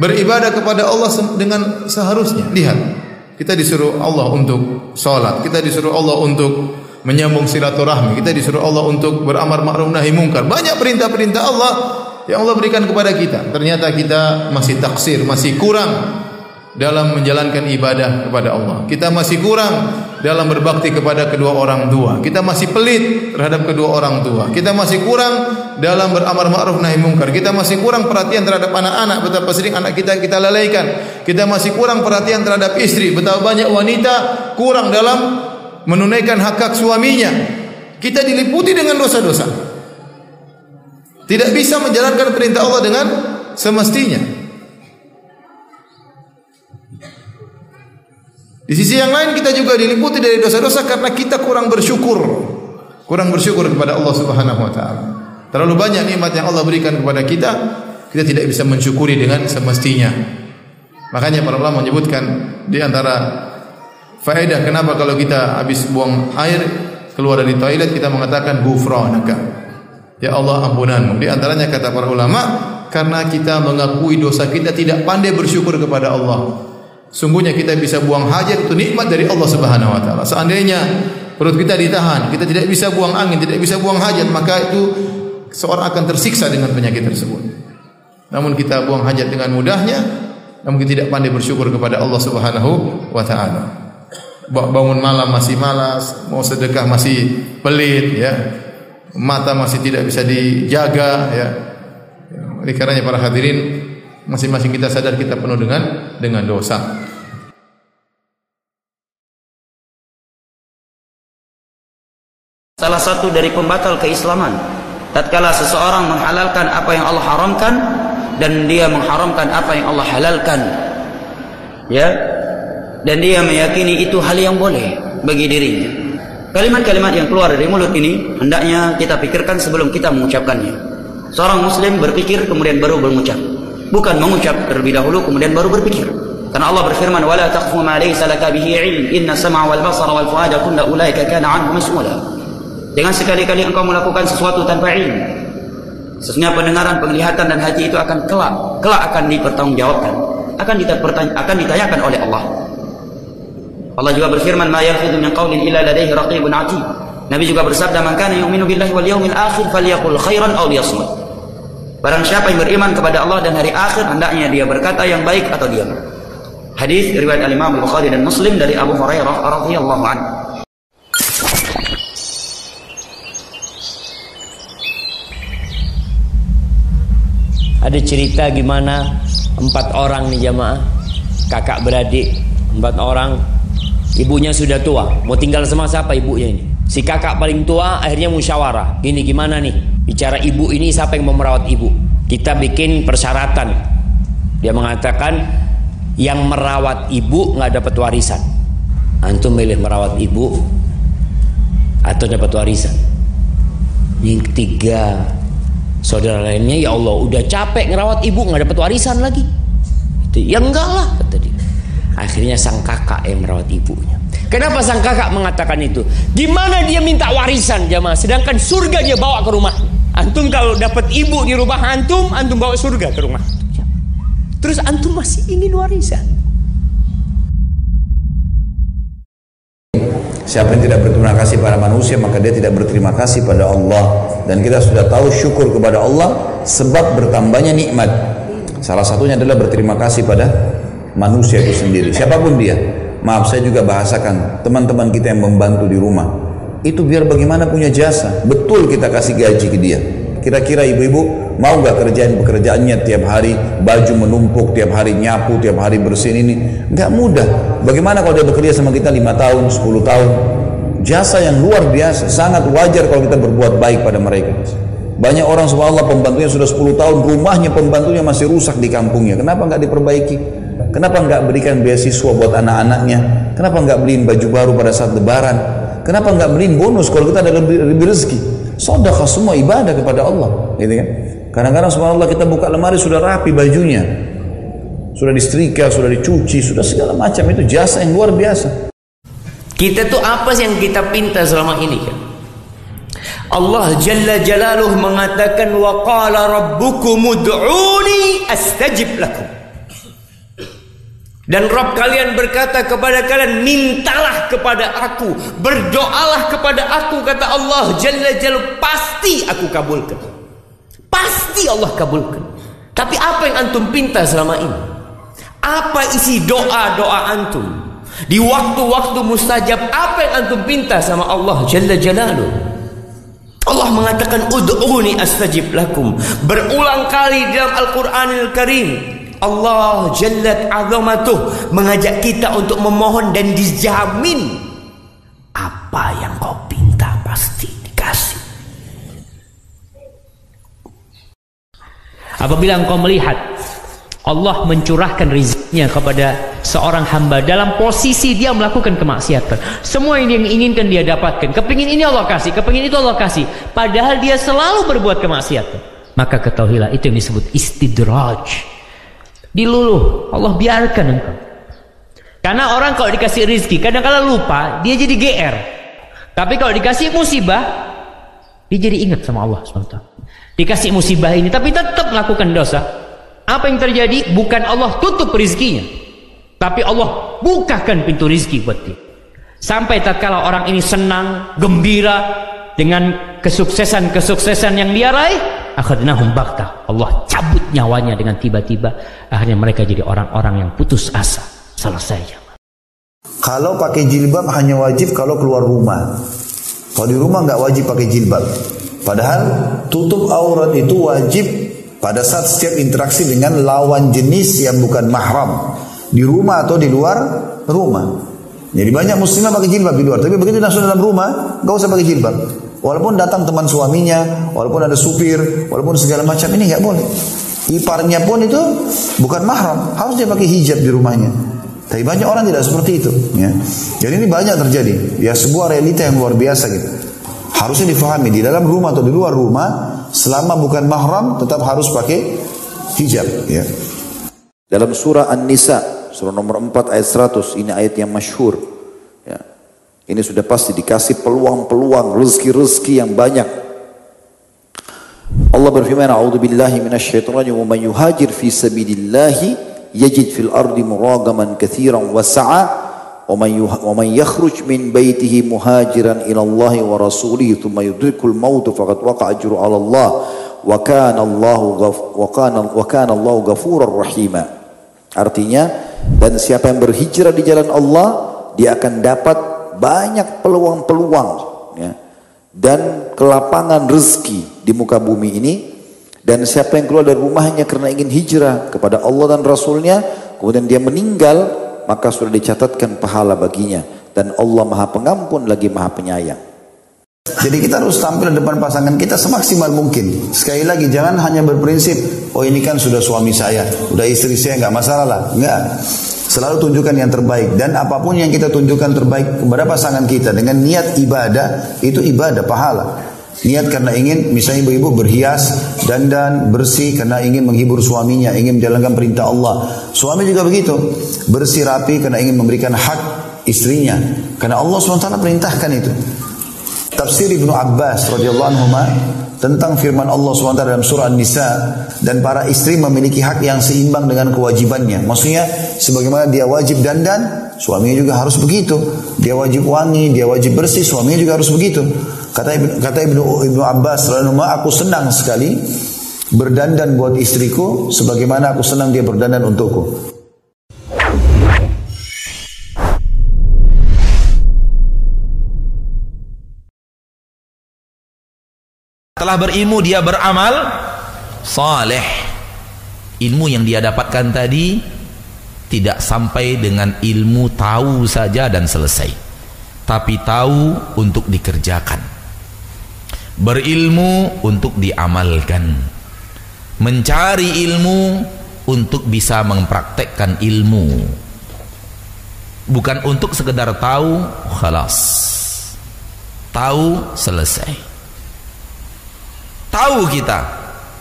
beribadah kepada Allah dengan seharusnya. Lihat, kita disuruh Allah untuk sholat, kita disuruh Allah untuk menyambung silaturahmi. Kita disuruh Allah untuk beramar ma'ruf nahi mungkar. Banyak perintah-perintah Allah yang Allah berikan kepada kita. Ternyata kita masih taksir, masih kurang dalam menjalankan ibadah kepada Allah. Kita masih kurang dalam berbakti kepada kedua orang tua. Kita masih pelit terhadap kedua orang tua. Kita masih kurang dalam beramar ma'ruf nahi mungkar. Kita masih kurang perhatian terhadap anak-anak, betapa sering anak kita kita lalaikan. Kita masih kurang perhatian terhadap istri, betapa banyak wanita kurang dalam menunaikan hak hak suaminya, kita diliputi dengan dosa-dosa. Tidak bisa menjalankan perintah Allah dengan semestinya. Di sisi yang lain kita juga diliputi dari dosa-dosa karena kita kurang bersyukur. Kurang bersyukur kepada Allah Subhanahu wa taala. Terlalu banyak nikmat yang Allah berikan kepada kita, kita tidak bisa mensyukuri dengan semestinya. Makanya para ulama menyebutkan di antara faedah kenapa kalau kita habis buang air keluar dari toilet kita mengatakan ghufranaka. Ya Allah ampunanmu. Di antaranya kata para ulama karena kita mengakui dosa kita tidak pandai bersyukur kepada Allah. Sungguhnya kita bisa buang hajat itu nikmat dari Allah Subhanahu wa taala. Seandainya perut kita ditahan, kita tidak bisa buang angin, tidak bisa buang hajat, maka itu seorang akan tersiksa dengan penyakit tersebut. Namun kita buang hajat dengan mudahnya, namun kita tidak pandai bersyukur kepada Allah Subhanahu wa taala. Bangun malam masih malas, mau sedekah masih pelit ya. Mata masih tidak bisa dijaga ya. Oleh karenanya para hadirin masing-masing kita sadar kita penuh dengan dengan dosa. Salah satu dari pembatal keislaman tatkala seseorang menghalalkan apa yang Allah haramkan dan dia mengharamkan apa yang Allah halalkan. Ya. Dan dia meyakini itu hal yang boleh bagi dirinya. Kalimat-kalimat yang keluar dari mulut ini hendaknya kita pikirkan sebelum kita mengucapkannya. Seorang muslim berpikir kemudian baru mengucap bukan mengucap terlebih dahulu kemudian baru berpikir. Karena Allah berfirman wala taqfu ma laysa laka bihi ilm. Inna sam'a wal basara wal fuada kullu ulaika kana anhu mas'ula. Jangan sekali-kali engkau melakukan sesuatu tanpa ilmu sesungguhnya pendengaran penglihatan dan hati itu akan kelak kelak akan dipertanggungjawabkan. Akan ditanyakan oleh Allah Allah juga berfirman ma yalfidhu min qawlin illa ladayhi raqibun atid Nabi juga bersabda man kana yu'minu billahi wal yawmil akhir falyaqul khairan aw liyasmut Barang siapa yang beriman kepada Allah dan hari akhir hendaknya dia berkata yang baik atau diam. Hadis riwayat Al Imam Bukhari dan Muslim dari Abu Hurairah radhiyallahu anhu. Ada cerita gimana empat orang nih jamaah kakak beradik empat orang ibunya sudah tua. Mau tinggal sama siapa ibunya ini? Si kakak paling tua akhirnya musyawarah. Gini gimana nih? Bicara ibu ini siapa yang mau merawat ibu? Kita bikin persyaratan. Dia mengatakan yang merawat ibu nggak dapat warisan. Antum milih merawat ibu atau dapat warisan? Yang ketiga saudara lainnya ya Allah udah capek ngerawat ibu nggak dapat warisan lagi. Itu ya enggak lah kata dia akhirnya sang kakak yang merawat ibunya Kenapa sang kakak mengatakan itu? Gimana dia minta warisan jamaah sedangkan surga dia bawa ke rumah. Antum kalau dapat ibu di rumah antum, antum bawa surga ke rumah. Terus antum masih ingin warisan. Siapa yang tidak berterima kasih pada manusia maka dia tidak berterima kasih pada Allah dan kita sudah tahu syukur kepada Allah sebab bertambahnya nikmat. Salah satunya adalah berterima kasih pada manusia itu sendiri. Siapa pun dia. Maaf saya juga bahasakan teman-teman kita yang membantu di rumah. Itu biar bagaimana punya jasa. Betul kita kasih gaji ke dia. Kira-kira ibu-ibu mau gak kerjaan pekerjaannya tiap hari baju menumpuk tiap hari nyapu tiap hari bersihin ini? Nggak mudah. Bagaimana kalau dia bekerja sama kita lima tahun 10 tahun? Jasa yang luar biasa sangat wajar kalau kita berbuat baik pada mereka. Banyak orang subhanallah pembantunya sudah 10 tahun rumahnya pembantunya masih rusak di kampungnya. Kenapa nggak diperbaiki kenapa nggak berikan beasiswa buat anak-anaknya kenapa nggak beliin baju baru pada saat lebaran Kenapa nggak beliin bonus kalau kita ada lebih, lebih rezeki? Sedekah semua ibadah kepada Allah, gitu kan? Kadang-kadang subhanallah kita buka lemari sudah rapi bajunya. Sudah disetrika, sudah dicuci, sudah segala macam itu jasa yang luar biasa. Kita tuh apa sih yang kita pinta selama ini kan? Allah Jalla Jalaluh mengatakan wa qala rabbukum ud'uni astajib lakum. Dan Rob kalian berkata kepada kalian, mintalah kepada aku, berdoalah kepada aku, kata Allah Jalla Jalla, pasti aku kabulkan. Pasti Allah kabulkan. Tapi apa yang antum pinta selama ini? Apa isi doa-doa antum? Di waktu-waktu mustajab, apa yang antum pinta sama Allah Jalla Jalaluh? Allah mengatakan ud'uni astajib lakum. Berulang kali dalam Al-Qur'anil Karim Allah Jallat Azamatuh mengajak kita untuk memohon dan dijamin apa yang kau pinta pasti dikasih. Apabila engkau melihat Allah mencurahkan rizkinya kepada seorang hamba dalam posisi dia melakukan kemaksiatan. Semua yang dia inginkan dia dapatkan. Kepingin ini Allah kasih, kepingin itu Allah kasih. Padahal dia selalu berbuat kemaksiatan. Maka ketahuilah itu yang disebut istidraj. Diluluh, Allah biarkan engkau. Karena orang kalau dikasih rizki, kadang-kadang lupa, dia jadi GR. Tapi kalau dikasih musibah, dia jadi ingat sama Allah SWT. Dikasih musibah ini, tapi tetap melakukan dosa. Apa yang terjadi? Bukan Allah tutup rizkinya. Tapi Allah bukakan pintu rizki buat dia. Sampai tatkala orang ini senang, gembira dengan kesuksesan-kesuksesan yang dia raih, akhadnahum bakta. Allah cabut nyawanya dengan tiba-tiba. Akhirnya mereka jadi orang-orang yang putus asa. Selesai. Kalau pakai jilbab hanya wajib kalau keluar rumah. Kalau di rumah nggak wajib pakai jilbab. Padahal tutup aurat itu wajib pada saat setiap interaksi dengan lawan jenis yang bukan mahram di rumah atau di luar rumah. Jadi banyak muslimah pakai jilbab di luar, tapi begitu langsung dalam rumah, gak usah pakai jilbab. Walaupun datang teman suaminya, walaupun ada supir, walaupun segala macam ini nggak boleh. Iparnya pun itu bukan mahram, harus dia pakai hijab di rumahnya. Tapi banyak orang tidak seperti itu. Ya. Jadi ini banyak terjadi. Ya sebuah realita yang luar biasa gitu. Harusnya difahami di dalam rumah atau di luar rumah selama bukan mahram tetap harus pakai hijab ya. Dalam surah An-Nisa, surah nomor 4 ayat 100, ini ayat yang masyhur. Ini sudah pasti dikasih peluang-peluang, rezeki-rezeki yang banyak. Allah berfirman, "A'udzu billahi minasyaitonir rajim, wa man yuhajir fi sabilillahi yajid fil ardi muragaman katsiran wa sa'a, wa man wa man yakhruj min baitihi muhajiran ila Allah wa rasulihi thumma yudrikul maut faqad waqa'a ajru 'ala Allah, wa kana Allahu wa kana wa kana Allahu. Artinya, dan siapa yang berhijrah di jalan Allah, dia akan dapat banyak peluang-peluang ya, dan kelapangan rezeki di muka bumi ini dan siapa yang keluar dari rumahnya karena ingin hijrah kepada Allah dan Rasulnya kemudian dia meninggal maka sudah dicatatkan pahala baginya dan Allah Maha Pengampun lagi Maha Penyayang. Jadi kita harus tampil di depan pasangan kita semaksimal mungkin. Sekali lagi jangan hanya berprinsip, oh ini kan sudah suami saya, sudah istri saya nggak masalah lah, nggak. Selalu tunjukkan yang terbaik dan apa pun yang kita tunjukkan terbaik kepada pasangan kita dengan niat ibadah itu ibadah pahala. Niat karena ingin misalnya ibu-ibu berhias dan dan bersih karena ingin menghibur suaminya, ingin menjalankan perintah Allah. Suami juga begitu, bersih rapi karena ingin memberikan hak istrinya. Karena Allah SWT perintahkan itu. Tafsir Ibnu Abbas radhiyallahu anhu tentang firman Allah SWT dalam surah An-Nisa dan para istri memiliki hak yang seimbang dengan kewajibannya. Maksudnya sebagaimana dia wajib dandan, suaminya juga harus begitu. Dia wajib wangi, dia wajib bersih, suaminya juga harus begitu. Kata Ibnu, kata Ibnu, Ibnu Abbas aku senang sekali berdandan buat istriku sebagaimana aku senang dia berdandan untukku. Setelah berilmu dia beramal saleh. Ilmu yang dia dapatkan tadi tidak sampai dengan ilmu tahu saja dan selesai. Tapi tahu untuk dikerjakan. Berilmu untuk diamalkan. Mencari ilmu untuk bisa mempraktekkan ilmu. Bukan untuk sekedar tahu, khalas. Tahu selesai. Tahu kita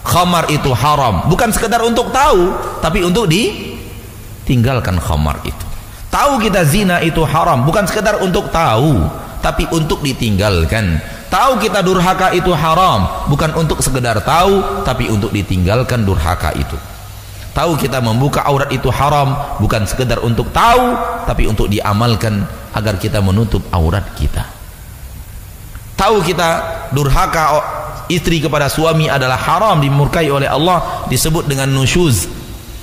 khamar itu haram, bukan sekedar untuk tahu, tapi untuk ditinggalkan khamar itu. Tahu kita zina itu haram, bukan sekedar untuk tahu, tapi untuk ditinggalkan. Tahu kita durhaka itu haram, bukan untuk sekedar tahu, tapi untuk ditinggalkan durhaka itu. Tahu kita membuka aurat itu haram, bukan sekedar untuk tahu, tapi untuk diamalkan agar kita menutup aurat kita. Tahu kita durhaka istri kepada suami adalah haram dimurkai oleh Allah disebut dengan nusyuz.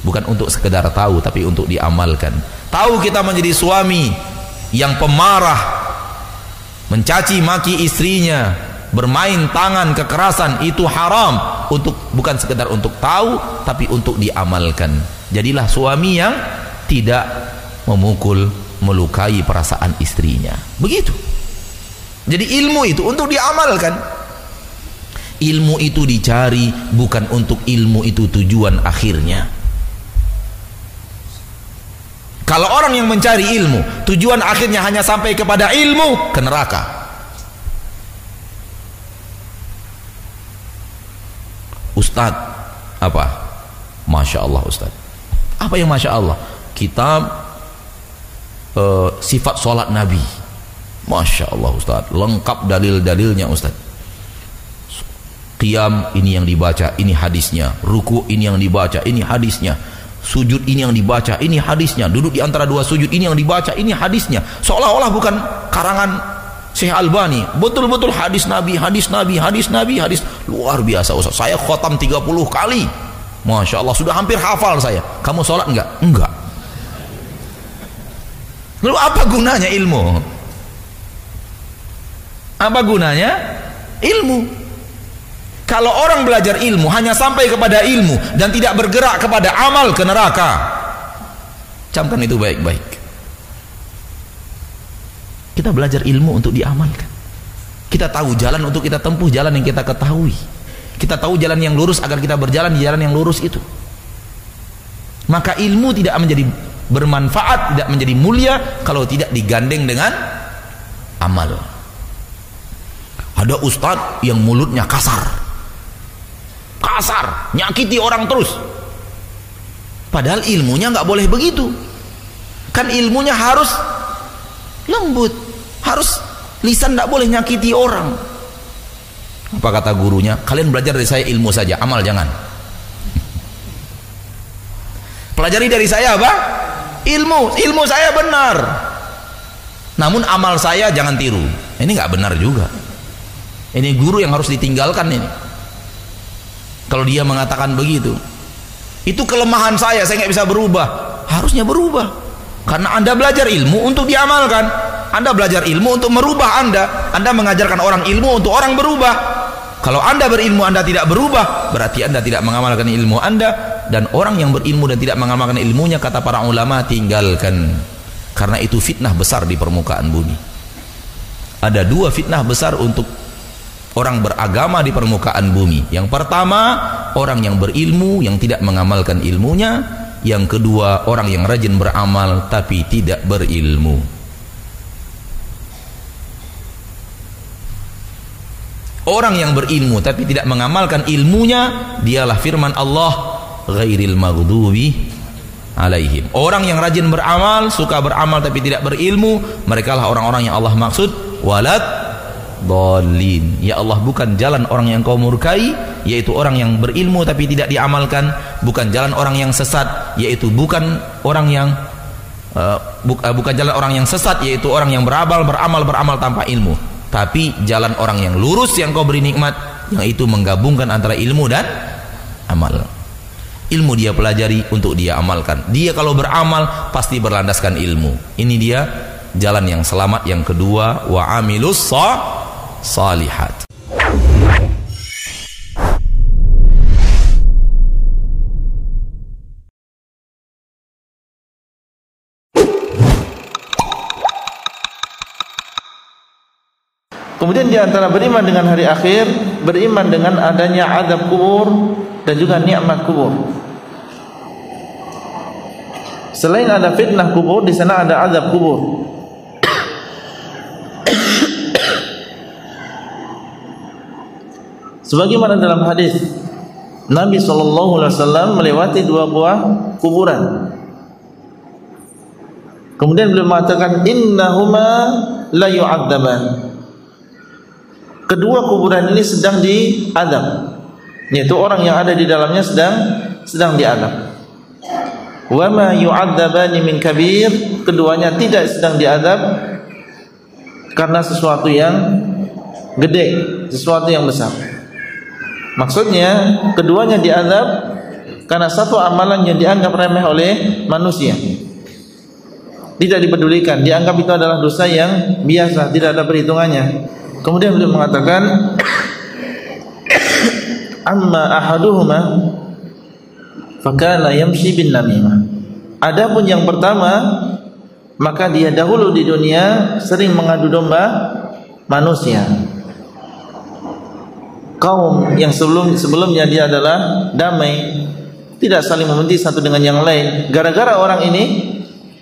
Bukan untuk sekedar tahu tapi untuk diamalkan. Tahu kita menjadi suami yang pemarah mencaci maki istrinya bermain tangan kekerasan itu haram. Untuk bukan sekedar untuk tahu tapi untuk diamalkan. Jadilah suami yang tidak memukul melukai perasaan istrinya. Begitu. Jadi ilmu itu untuk diamalkan ilmu itu dicari bukan untuk ilmu itu tujuan akhirnya Kalau orang yang mencari ilmu, tujuan akhirnya hanya sampai kepada ilmu, ke neraka. Ustadz, apa? Masya Allah Ustadz. Apa yang Masya Allah? Kitab uh, sifat sholat Nabi. Masya Allah Ustadz. Lengkap dalil-dalilnya Ustadz. Qiyam ini yang dibaca, ini hadisnya. Ruku ini yang dibaca, ini hadisnya. Sujud ini yang dibaca ini hadisnya. Duduk di antara dua sujud ini yang dibaca ini hadisnya. Seolah-olah bukan karangan Syekh Albani. Betul-betul hadis Nabi hadis Nabi hadis Nabi hadis. Luar biasa Ustaz. Saya khotam 30 kali. Masya Allah sudah hampir hafal saya. Kamu sholat enggak? enggak. Lalu apa gunanya ilmu? apa gunanya? ilmu kalau orang belajar ilmu hanya sampai kepada ilmu dan tidak bergerak kepada amal ke neraka. Camkan itu baik-baik. Kita belajar ilmu untuk diamalkan. Kita tahu jalan untuk kita tempuh jalan yang kita ketahui. Kita tahu jalan yang lurus agar kita berjalan di jalan yang lurus itu. Maka ilmu tidak menjadi bermanfaat, tidak menjadi mulia kalau tidak digandeng dengan amal. Ada ustadz yang mulutnya kasar kasar, nyakiti orang terus. Padahal ilmunya nggak boleh begitu. Kan ilmunya harus lembut, harus lisan nggak boleh nyakiti orang. Apa kata gurunya? Kalian belajar dari saya ilmu saja, amal jangan. Pelajari dari saya apa? Ilmu, ilmu saya benar. Namun amal saya jangan tiru. Ini nggak benar juga. Ini guru yang harus ditinggalkan ini kalau dia mengatakan begitu itu kelemahan saya saya nggak bisa berubah. Harusnya berubah. Karena anda belajar ilmu untuk diamalkan. Anda belajar ilmu untuk merubah anda. Anda mengajarkan orang ilmu untuk orang berubah. Kalau anda berilmu anda tidak berubah berarti anda tidak mengamalkan ilmu anda. Dan orang yang berilmu dan tidak mengamalkan ilmunya kata para ulama tinggalkan. Karena itu fitnah besar di permukaan bumi. Ada dua fitnah besar untuk orang beragama di permukaan bumi. Yang pertama, orang yang berilmu yang tidak mengamalkan ilmunya. Yang kedua, orang yang rajin beramal tapi tidak berilmu. Orang yang berilmu tapi tidak mengamalkan ilmunya, dialah firman Allah, ghairil maghdubi alaihim. Orang yang rajin beramal, suka beramal tapi tidak berilmu, mereka lah orang-orang yang Allah maksud, walat dolin ya Allah bukan jalan orang yang kau murkai yaitu orang yang berilmu tapi tidak diamalkan. Bukan jalan orang yang sesat yaitu bukan orang yang uh, bu, uh, bukan jalan orang yang sesat yaitu orang yang beramal beramal beramal tanpa ilmu. Tapi jalan orang yang lurus yang kau beri nikmat yang itu menggabungkan antara ilmu dan amal. Ilmu dia pelajari untuk dia amalkan. Dia kalau beramal pasti berlandaskan ilmu. Ini dia jalan yang selamat. Yang kedua wa amilus salihat Kemudian di antara beriman dengan hari akhir, beriman dengan adanya adab kubur dan juga nikmat kubur. Selain ada fitnah kubur, di sana ada adab kubur. Sebagaimana dalam hadis Nabi sallallahu alaihi wasallam melewati dua buah kuburan. Kemudian beliau mengatakan innahuma la yu'adzaban. Kedua kuburan ini sedang diadab. Yaitu orang yang ada di dalamnya sedang sedang diadab. Wa ma yu'adzabani min kabir, keduanya tidak sedang diadab karena sesuatu yang gede, sesuatu yang besar. Maksudnya keduanya dianggap karena satu amalan yang dianggap remeh oleh manusia. Tidak dipedulikan, dianggap itu adalah dosa yang biasa, tidak ada perhitungannya. Kemudian beliau mengatakan [coughs] amma ahaduhuma fakana yamshi bin namimah. Adapun yang pertama maka dia dahulu di dunia sering mengadu domba manusia kaum yang sebelum sebelumnya dia adalah damai tidak saling membenci satu dengan yang lain gara-gara orang ini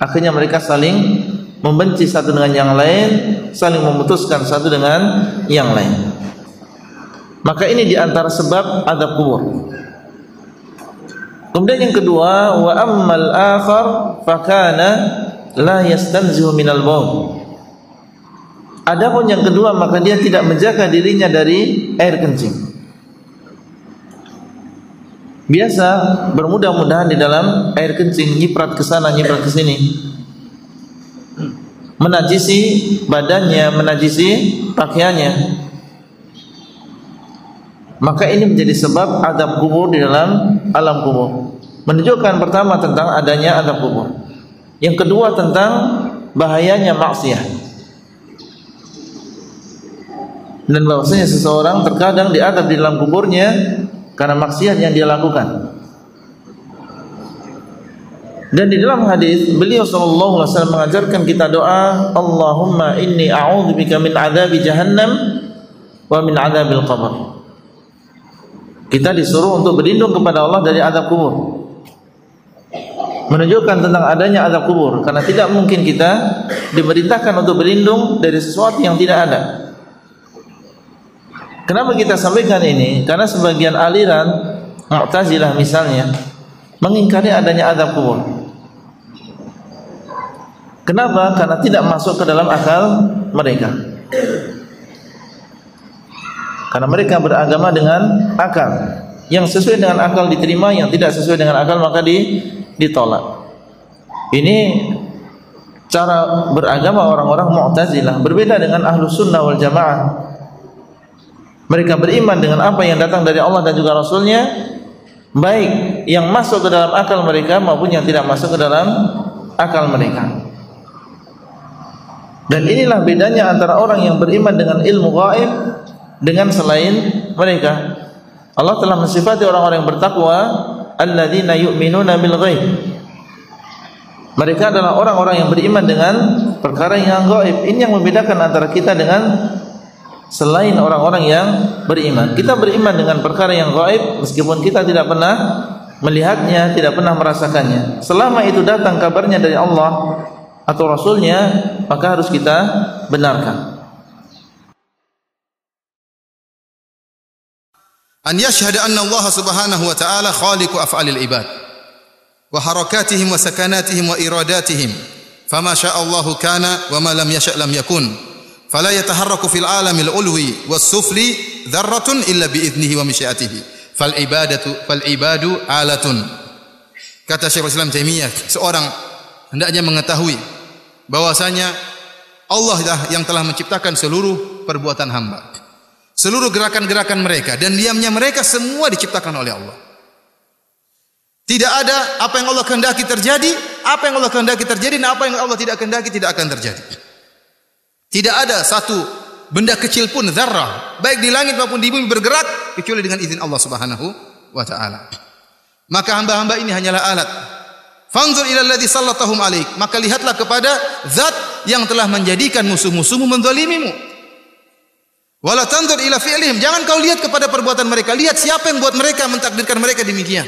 Akhirnya mereka saling membenci satu dengan yang lain, saling memutuskan satu dengan yang lain. Maka ini di antara sebab adab kubur. Kemudian yang kedua, wa ammal akhar fakana la yastanzihu minal baul. Adapun yang kedua maka dia tidak menjaga dirinya dari air kencing. Biasa bermudah-mudahan di dalam air kencing nyiprat ke sana nyiprat ke sini. Menajisi badannya, menajisi pakaiannya. Maka ini menjadi sebab adab kubur di dalam alam kubur. Menunjukkan pertama tentang adanya adab kubur. Yang kedua tentang bahayanya maksiat. Dan bahwasanya seseorang terkadang diadab di dalam kuburnya karena maksiat yang dia lakukan. Dan di dalam hadis beliau sallallahu alaihi wasallam mengajarkan kita doa, Allahumma inni a'udzubika min adzabi jahannam wa min adzabil qabr. Kita disuruh untuk berlindung kepada Allah dari azab kubur. Menunjukkan tentang adanya azab kubur karena tidak mungkin kita diperintahkan untuk berlindung dari sesuatu yang tidak ada. Kenapa kita sampaikan ini? Karena sebagian aliran Mu'tazilah misalnya mengingkari adanya azab kubur. Kenapa? Karena tidak masuk ke dalam akal mereka. Karena mereka beragama dengan akal. Yang sesuai dengan akal diterima, yang tidak sesuai dengan akal maka di, ditolak. Ini cara beragama orang-orang Mu'tazilah berbeda dengan Ahlus Sunnah wal Jamaah. Mereka beriman dengan apa yang datang dari Allah dan juga Rasulnya baik yang masuk ke dalam akal mereka maupun yang tidak masuk ke dalam akal mereka. Dan inilah bedanya antara orang yang beriman dengan ilmu gaib dengan selain mereka. Allah telah mensifati orang-orang yang bertakwa alladzina yu'minuna bil ghaib. Mereka adalah orang-orang yang beriman dengan perkara yang gaib. Ini yang membedakan antara kita dengan selain orang-orang yang beriman. Kita beriman dengan perkara yang gaib meskipun kita tidak pernah melihatnya, tidak pernah merasakannya. Selama itu datang kabarnya dari Allah atau Rasulnya, maka harus kita benarkan. An yashhad anna Allah subhanahu wa ta'ala khaliqu af'alil ibad wa harakatihim wa sakanatihim wa iradatihim fama syaa Allah kana wa ma lam yasha' lam yakun fala yataharraku fil alamil ulwi was sufli dzarratun illa bi idnihi wa masyiatihi fal ibadatu fal ibadu alatun. Kata Syekh Islam Taimiyah seorang hendaknya mengetahui bahwasanya Allah lah yang telah menciptakan seluruh perbuatan hamba seluruh gerakan-gerakan mereka dan diamnya mereka semua diciptakan oleh Allah. Tidak ada apa yang Allah kehendaki terjadi apa yang Allah kehendaki terjadi dan apa yang Allah tidak kehendaki tidak akan terjadi. Tidak ada satu benda kecil pun zarrah baik di langit maupun di bumi bergerak kecuali dengan izin Allah Subhanahu wa taala. Maka hamba-hamba ini hanyalah alat. Fanzur ila alladhi sallatahum alaik. Maka lihatlah kepada zat yang telah menjadikan musuh-musuhmu menzalimimu. Wala tanzur ila fi'lihim. Jangan kau lihat kepada perbuatan mereka. Lihat siapa yang buat mereka mentakdirkan mereka demikian.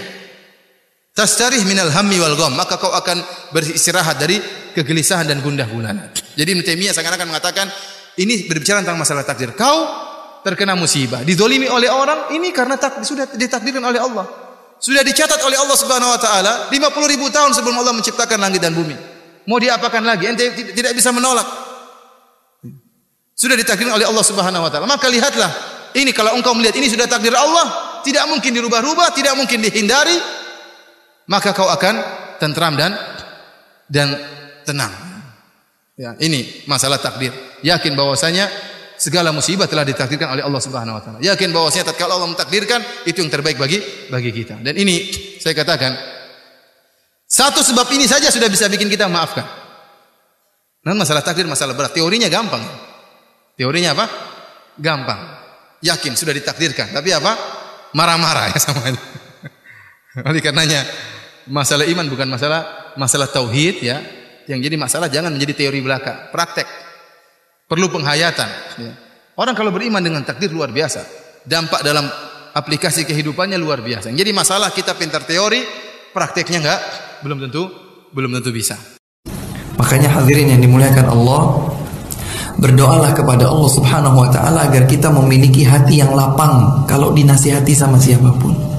Tastarih minal hammi wal gham. Maka kau akan beristirahat dari kegelisahan dan gundah gulana. Jadi Ibnu Taimiyah seakan-akan mengatakan ini berbicara tentang masalah takdir. Kau terkena musibah, dizolimi oleh orang, ini karena tak, sudah ditakdirkan oleh Allah. Sudah dicatat oleh Allah Subhanahu wa taala 50 ribu tahun sebelum Allah menciptakan langit dan bumi. Mau diapakan lagi? Ente tidak bisa menolak. Sudah ditakdirkan oleh Allah Subhanahu wa taala. Maka lihatlah, ini kalau engkau melihat ini sudah takdir Allah, tidak mungkin dirubah-rubah, tidak mungkin dihindari, maka kau akan tentram dan dan tenang. Ya, ini masalah takdir. Yakin bahwasanya segala musibah telah ditakdirkan oleh Allah Subhanahu wa taala. Yakin bahwasanya tatkala Allah mentakdirkan itu yang terbaik bagi bagi kita. Dan ini saya katakan satu sebab ini saja sudah bisa bikin kita maafkan. Nah, masalah takdir masalah berat. Teorinya gampang. Teorinya apa? Gampang. Yakin sudah ditakdirkan. Tapi apa? Marah-marah ya sama itu. [laughs] Oleh karenanya masalah iman bukan masalah masalah tauhid ya. Yang jadi masalah jangan menjadi teori belaka, praktek. Perlu penghayatan. Ya. Orang kalau beriman dengan takdir luar biasa, dampak dalam aplikasi kehidupannya luar biasa. Yang jadi masalah kita pintar teori, prakteknya enggak belum tentu belum tentu bisa. Makanya hadirin yang dimuliakan Allah, berdoalah kepada Allah Subhanahu wa taala agar kita memiliki hati yang lapang kalau dinasihati sama siapa pun.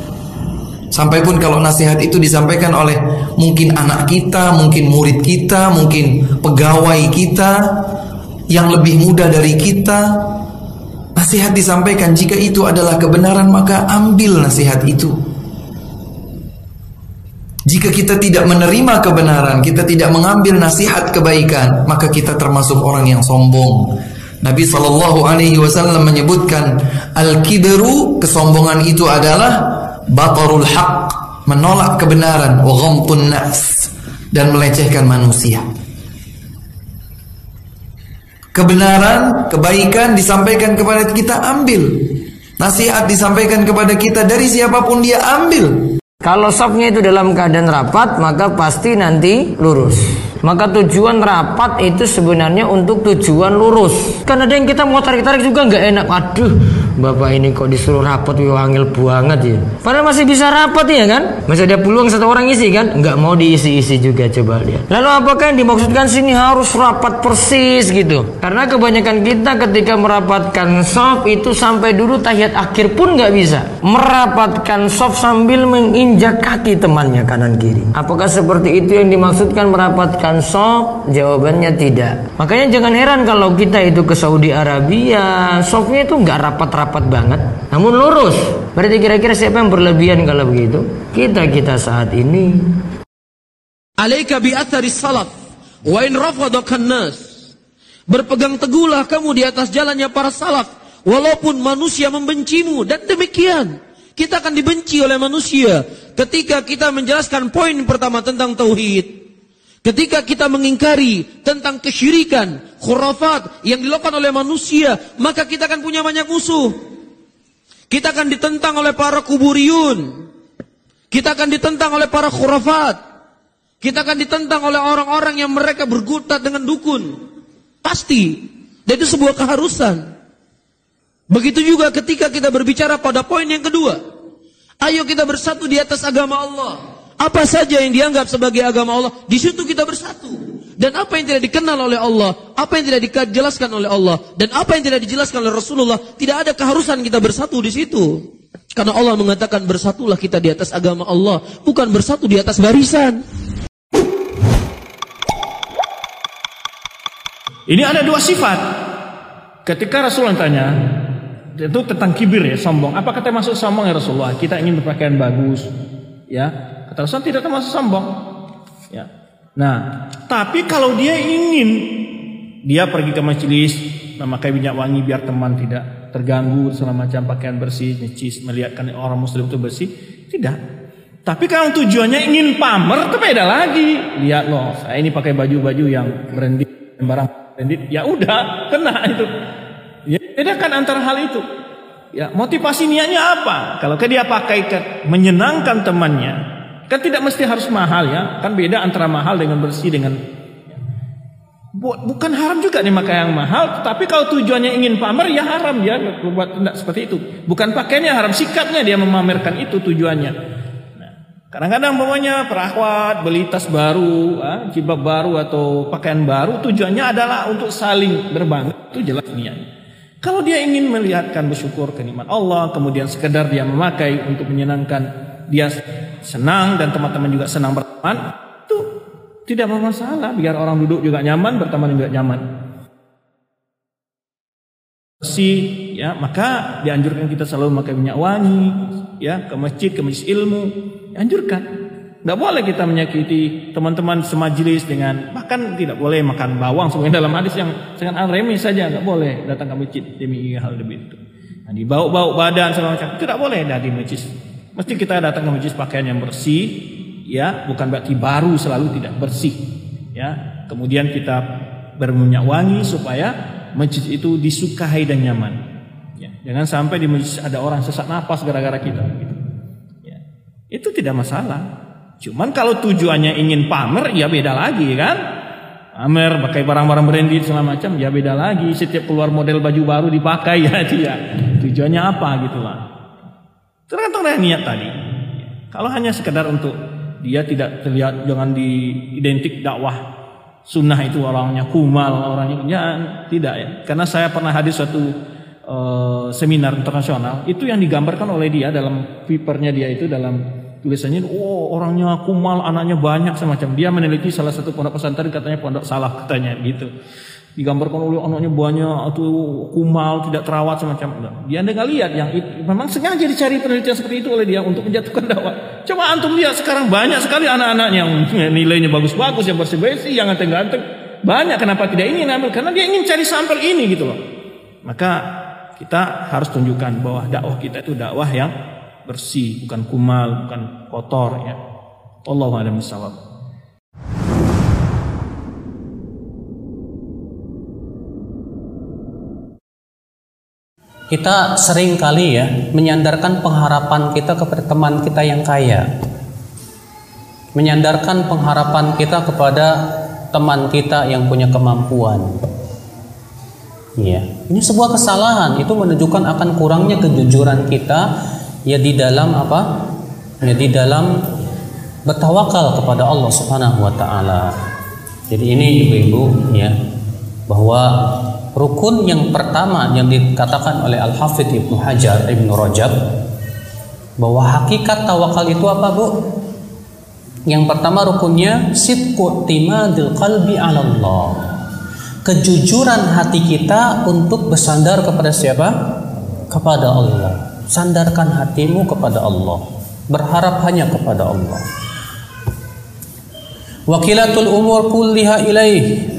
Sampai pun kalau nasihat itu disampaikan oleh mungkin anak kita, mungkin murid kita, mungkin pegawai kita yang lebih muda dari kita, nasihat disampaikan jika itu adalah kebenaran maka ambil nasihat itu. Jika kita tidak menerima kebenaran, kita tidak mengambil nasihat kebaikan, maka kita termasuk orang yang sombong. Nabi Shallallahu Alaihi Wasallam menyebutkan al-kibru kesombongan itu adalah batarul haq menolak kebenaran wa ghamtun nas dan melecehkan manusia. Kebenaran, kebaikan disampaikan kepada kita ambil. Nasihat disampaikan kepada kita dari siapa pun dia ambil. Kalau sofnya itu dalam keadaan rapat, maka pasti nanti lurus. Maka tujuan rapat itu sebenarnya untuk tujuan lurus. Kan ada yang kita mau tarik-tarik juga nggak enak. Aduh, bapak ini kok disuruh rapat wangil banget ya. Padahal masih bisa rapat ya kan? Masih ada peluang satu orang isi kan? Nggak mau diisi-isi juga coba lihat. Lalu apakah yang dimaksudkan sini harus rapat persis gitu? Karena kebanyakan kita ketika merapatkan soft itu sampai dulu tahiyat akhir pun nggak bisa. Merapatkan soft sambil menginjak kaki temannya kanan kiri. Apakah seperti itu yang dimaksudkan merapatkan soft? Jawabannya tidak. Makanya jangan heran kalau kita itu ke Saudi Arabia, softnya itu nggak rapat-rapat banget, namun lurus. Berarti kira-kira siapa yang berlebihan kalau begitu? Kita kita saat ini. Alaika bi salaf wa in nas. Berpegang teguhlah kamu di atas jalannya para salaf walaupun manusia membencimu dan demikian kita akan dibenci oleh manusia ketika kita menjelaskan poin pertama tentang tauhid. Ketika kita mengingkari tentang kesyirikan, khurafat yang dilakukan oleh manusia, maka kita akan punya banyak musuh. Kita akan ditentang oleh para kuburiyun. Kita akan ditentang oleh para khurafat. Kita akan ditentang oleh orang-orang yang mereka bergutat dengan dukun. Pasti. Dan itu sebuah keharusan. Begitu juga ketika kita berbicara pada poin yang kedua. Ayo kita bersatu di atas agama Allah. Apa saja yang dianggap sebagai agama Allah, di situ kita bersatu. Dan apa yang tidak dikenal oleh Allah, apa yang tidak dijelaskan oleh Allah, dan apa yang tidak dijelaskan oleh Rasulullah, tidak ada keharusan kita bersatu di situ. Karena Allah mengatakan bersatulah kita di atas agama Allah, bukan bersatu di atas barisan. Ini ada dua sifat. Ketika Rasulullah tanya, itu tentang kibir ya, sombong. Apa kata masuk sombong ya Rasulullah? Kita ingin berpakaian bagus, ya. Kata tidak termasuk sombong. Ya. Nah, tapi kalau dia ingin dia pergi ke majelis memakai minyak wangi biar teman tidak terganggu selama macam pakaian bersih, necis, melihatkan orang muslim itu bersih, tidak. Tapi kalau tujuannya ingin pamer itu beda lagi. Lihat loh, saya ini pakai baju-baju yang branded, barang branded. Ya udah, kena itu. Ya, bedakan antara hal itu. Ya, motivasi niatnya apa? Kalau dia pakai menyenangkan temannya, kan tidak mesti harus mahal ya. Kan beda antara mahal dengan bersih dengan ya. bukan haram juga nih pakai yang mahal, tapi kalau tujuannya ingin pamer ya haram ya buat tidak seperti itu. Bukan pakainya haram, sikapnya dia memamerkan itu tujuannya. Kadang-kadang pokoknya perawat beli tas baru, ah, jilbab baru atau pakaian baru tujuannya adalah untuk saling berbangga. Itu jelas niatnya. Kalau dia ingin melihatkan bersyukur kenikmatan Allah, kemudian sekedar dia memakai untuk menyenangkan dia senang dan teman-teman juga senang berteman, itu tidak bermasalah. Biar orang duduk juga nyaman, berteman juga nyaman. Si, ya maka dianjurkan kita selalu memakai minyak wangi, ya ke masjid, ke masjid ilmu, anjurkan. Tidak boleh kita menyakiti teman-teman semajelis dengan bahkan tidak boleh makan bawang sebenarnya dalam hadis yang sangat remeh saja nggak boleh datang ke masjid demi hal lebih itu. Nah, dibawa-bawa badan segala macam tidak boleh dari masjid. Mesti kita datang ke masjid pakaian yang bersih, ya bukan berarti baru selalu tidak bersih, ya. Kemudian kita berminyak wangi supaya masjid itu disukai dan nyaman. Ya, jangan sampai di masjid ada orang sesak napas gara-gara kita. Gitu. Itu tidak masalah. Cuman kalau tujuannya ingin pamer, ya beda lagi kan. Pamer pakai barang-barang branded segala macam, ya beda lagi. Setiap keluar model baju baru dipakai [laughs] ya dia. Tujuannya apa gitu lah. Tergantung dari niat tadi. Kalau hanya sekedar untuk dia tidak terlihat jangan diidentik dakwah sunnah itu orangnya kumal, orangnya ya, tidak ya. Karena saya pernah hadir suatu uh, seminar internasional, itu yang digambarkan oleh dia dalam papernya dia itu dalam tulisannya, oh orangnya kumal, anaknya banyak semacam. Dia meneliti salah satu pondok pesantren katanya pondok salah katanya gitu digambarkan oleh anaknya banyak atau kumal tidak terawat semacam dia anda nggak lihat yang itu. Memang sengaja dicari penelitian seperti itu oleh dia untuk menjatuhkan dakwah. Coba antum lihat sekarang banyak sekali anak-anak yang [laughs] nilainya bagus-bagus yang bersih-bersih yang ganteng-ganteng. Banyak kenapa tidak ingin ambil? Karena dia ingin cari sampel ini gitu loh. Maka kita harus tunjukkan bahwa dakwah kita itu dakwah yang bersih bukan kumal bukan kotor ya. Allah a'lam Kita sering kali ya menyandarkan pengharapan kita kepada teman kita yang kaya. Menyandarkan pengharapan kita kepada teman kita yang punya kemampuan. Iya, ini sebuah kesalahan. Itu menunjukkan akan kurangnya kejujuran kita ya di dalam apa? Ya di dalam bertawakal kepada Allah Subhanahu wa taala. Jadi ini ibu-ibu ya bahwa Rukun yang pertama yang dikatakan oleh Al-Hafidh Ibnu Hajar Ibnu Rajab bahwa hakikat tawakal itu apa, Bu? Yang pertama rukunnya sidqu timadil qalbi 'ala Allah. Kejujuran hati kita untuk bersandar kepada siapa? Kepada Allah. Sandarkan hatimu kepada Allah. Berharap hanya kepada Allah. Wakilatul umur kulliha ilaih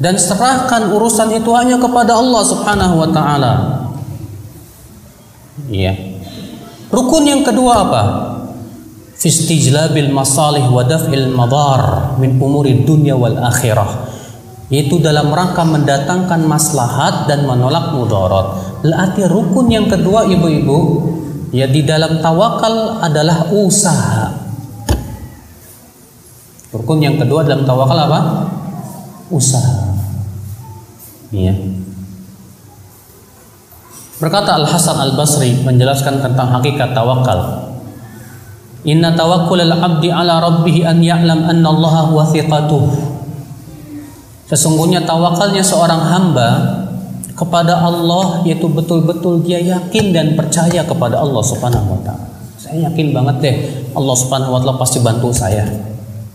dan serahkan urusan itu hanya kepada Allah Subhanahu wa taala. Iya. Rukun yang kedua apa? Fistijlabil masalih wa daf'il madar min umuri dunya wal akhirah. Yaitu dalam rangka mendatangkan maslahat dan menolak mudarat. Berarti rukun yang kedua ibu-ibu ya di dalam tawakal adalah usaha. Rukun yang kedua dalam tawakal apa? Usaha. Ya. Berkata Al Hasan Al Basri menjelaskan tentang hakikat tawakal. Inna tawakkul al abdi ala rabbih an ya'lam anna Allah huwa thiqatuh. Sesungguhnya tawakalnya seorang hamba kepada Allah yaitu betul-betul dia yakin dan percaya kepada Allah Subhanahu wa taala. Saya yakin banget deh Allah Subhanahu wa taala pasti bantu saya.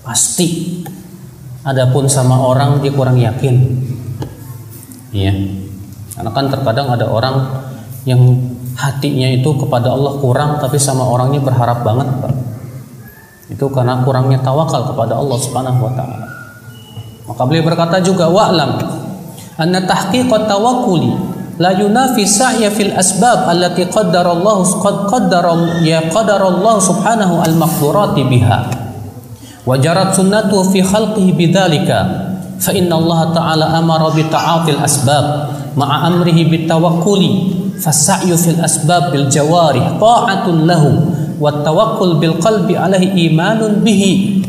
Pasti. Adapun sama orang dia kurang yakin. Iya. Karena kan terkadang ada orang yang hatinya itu kepada Allah kurang tapi sama orangnya berharap banget, Pak. Itu karena kurangnya tawakal kepada Allah Subhanahu wa taala. Maka beliau berkata juga wa'lam anna tahqiqat tawakkuli la yunafi sa'ya fil asbab allati qaddara Allah qad qaddara ya qaddara Allah subhanahu al maqdurati biha wa jarat sunnatu fi khalqihi bidzalika fa inna Allah ta'ala amara bi ta'atil asbab ma'a amrihi bi tawakkuli fasa'yu fil asbab bil jawarih ta'atun lahu wa tawakkul bil qalbi alaihi imanun bihi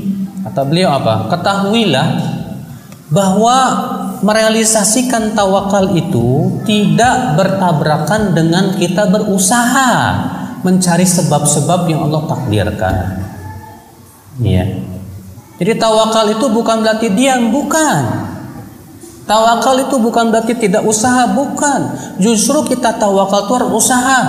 kata beliau apa ketahuilah bahwa merealisasikan tawakal itu tidak bertabrakan dengan kita berusaha mencari sebab-sebab yang Allah takdirkan. Ya. Jadi tawakal itu bukan berarti diam, bukan. Tawakal itu bukan berarti tidak usaha, bukan. Justru kita tawakal itu harus usaha.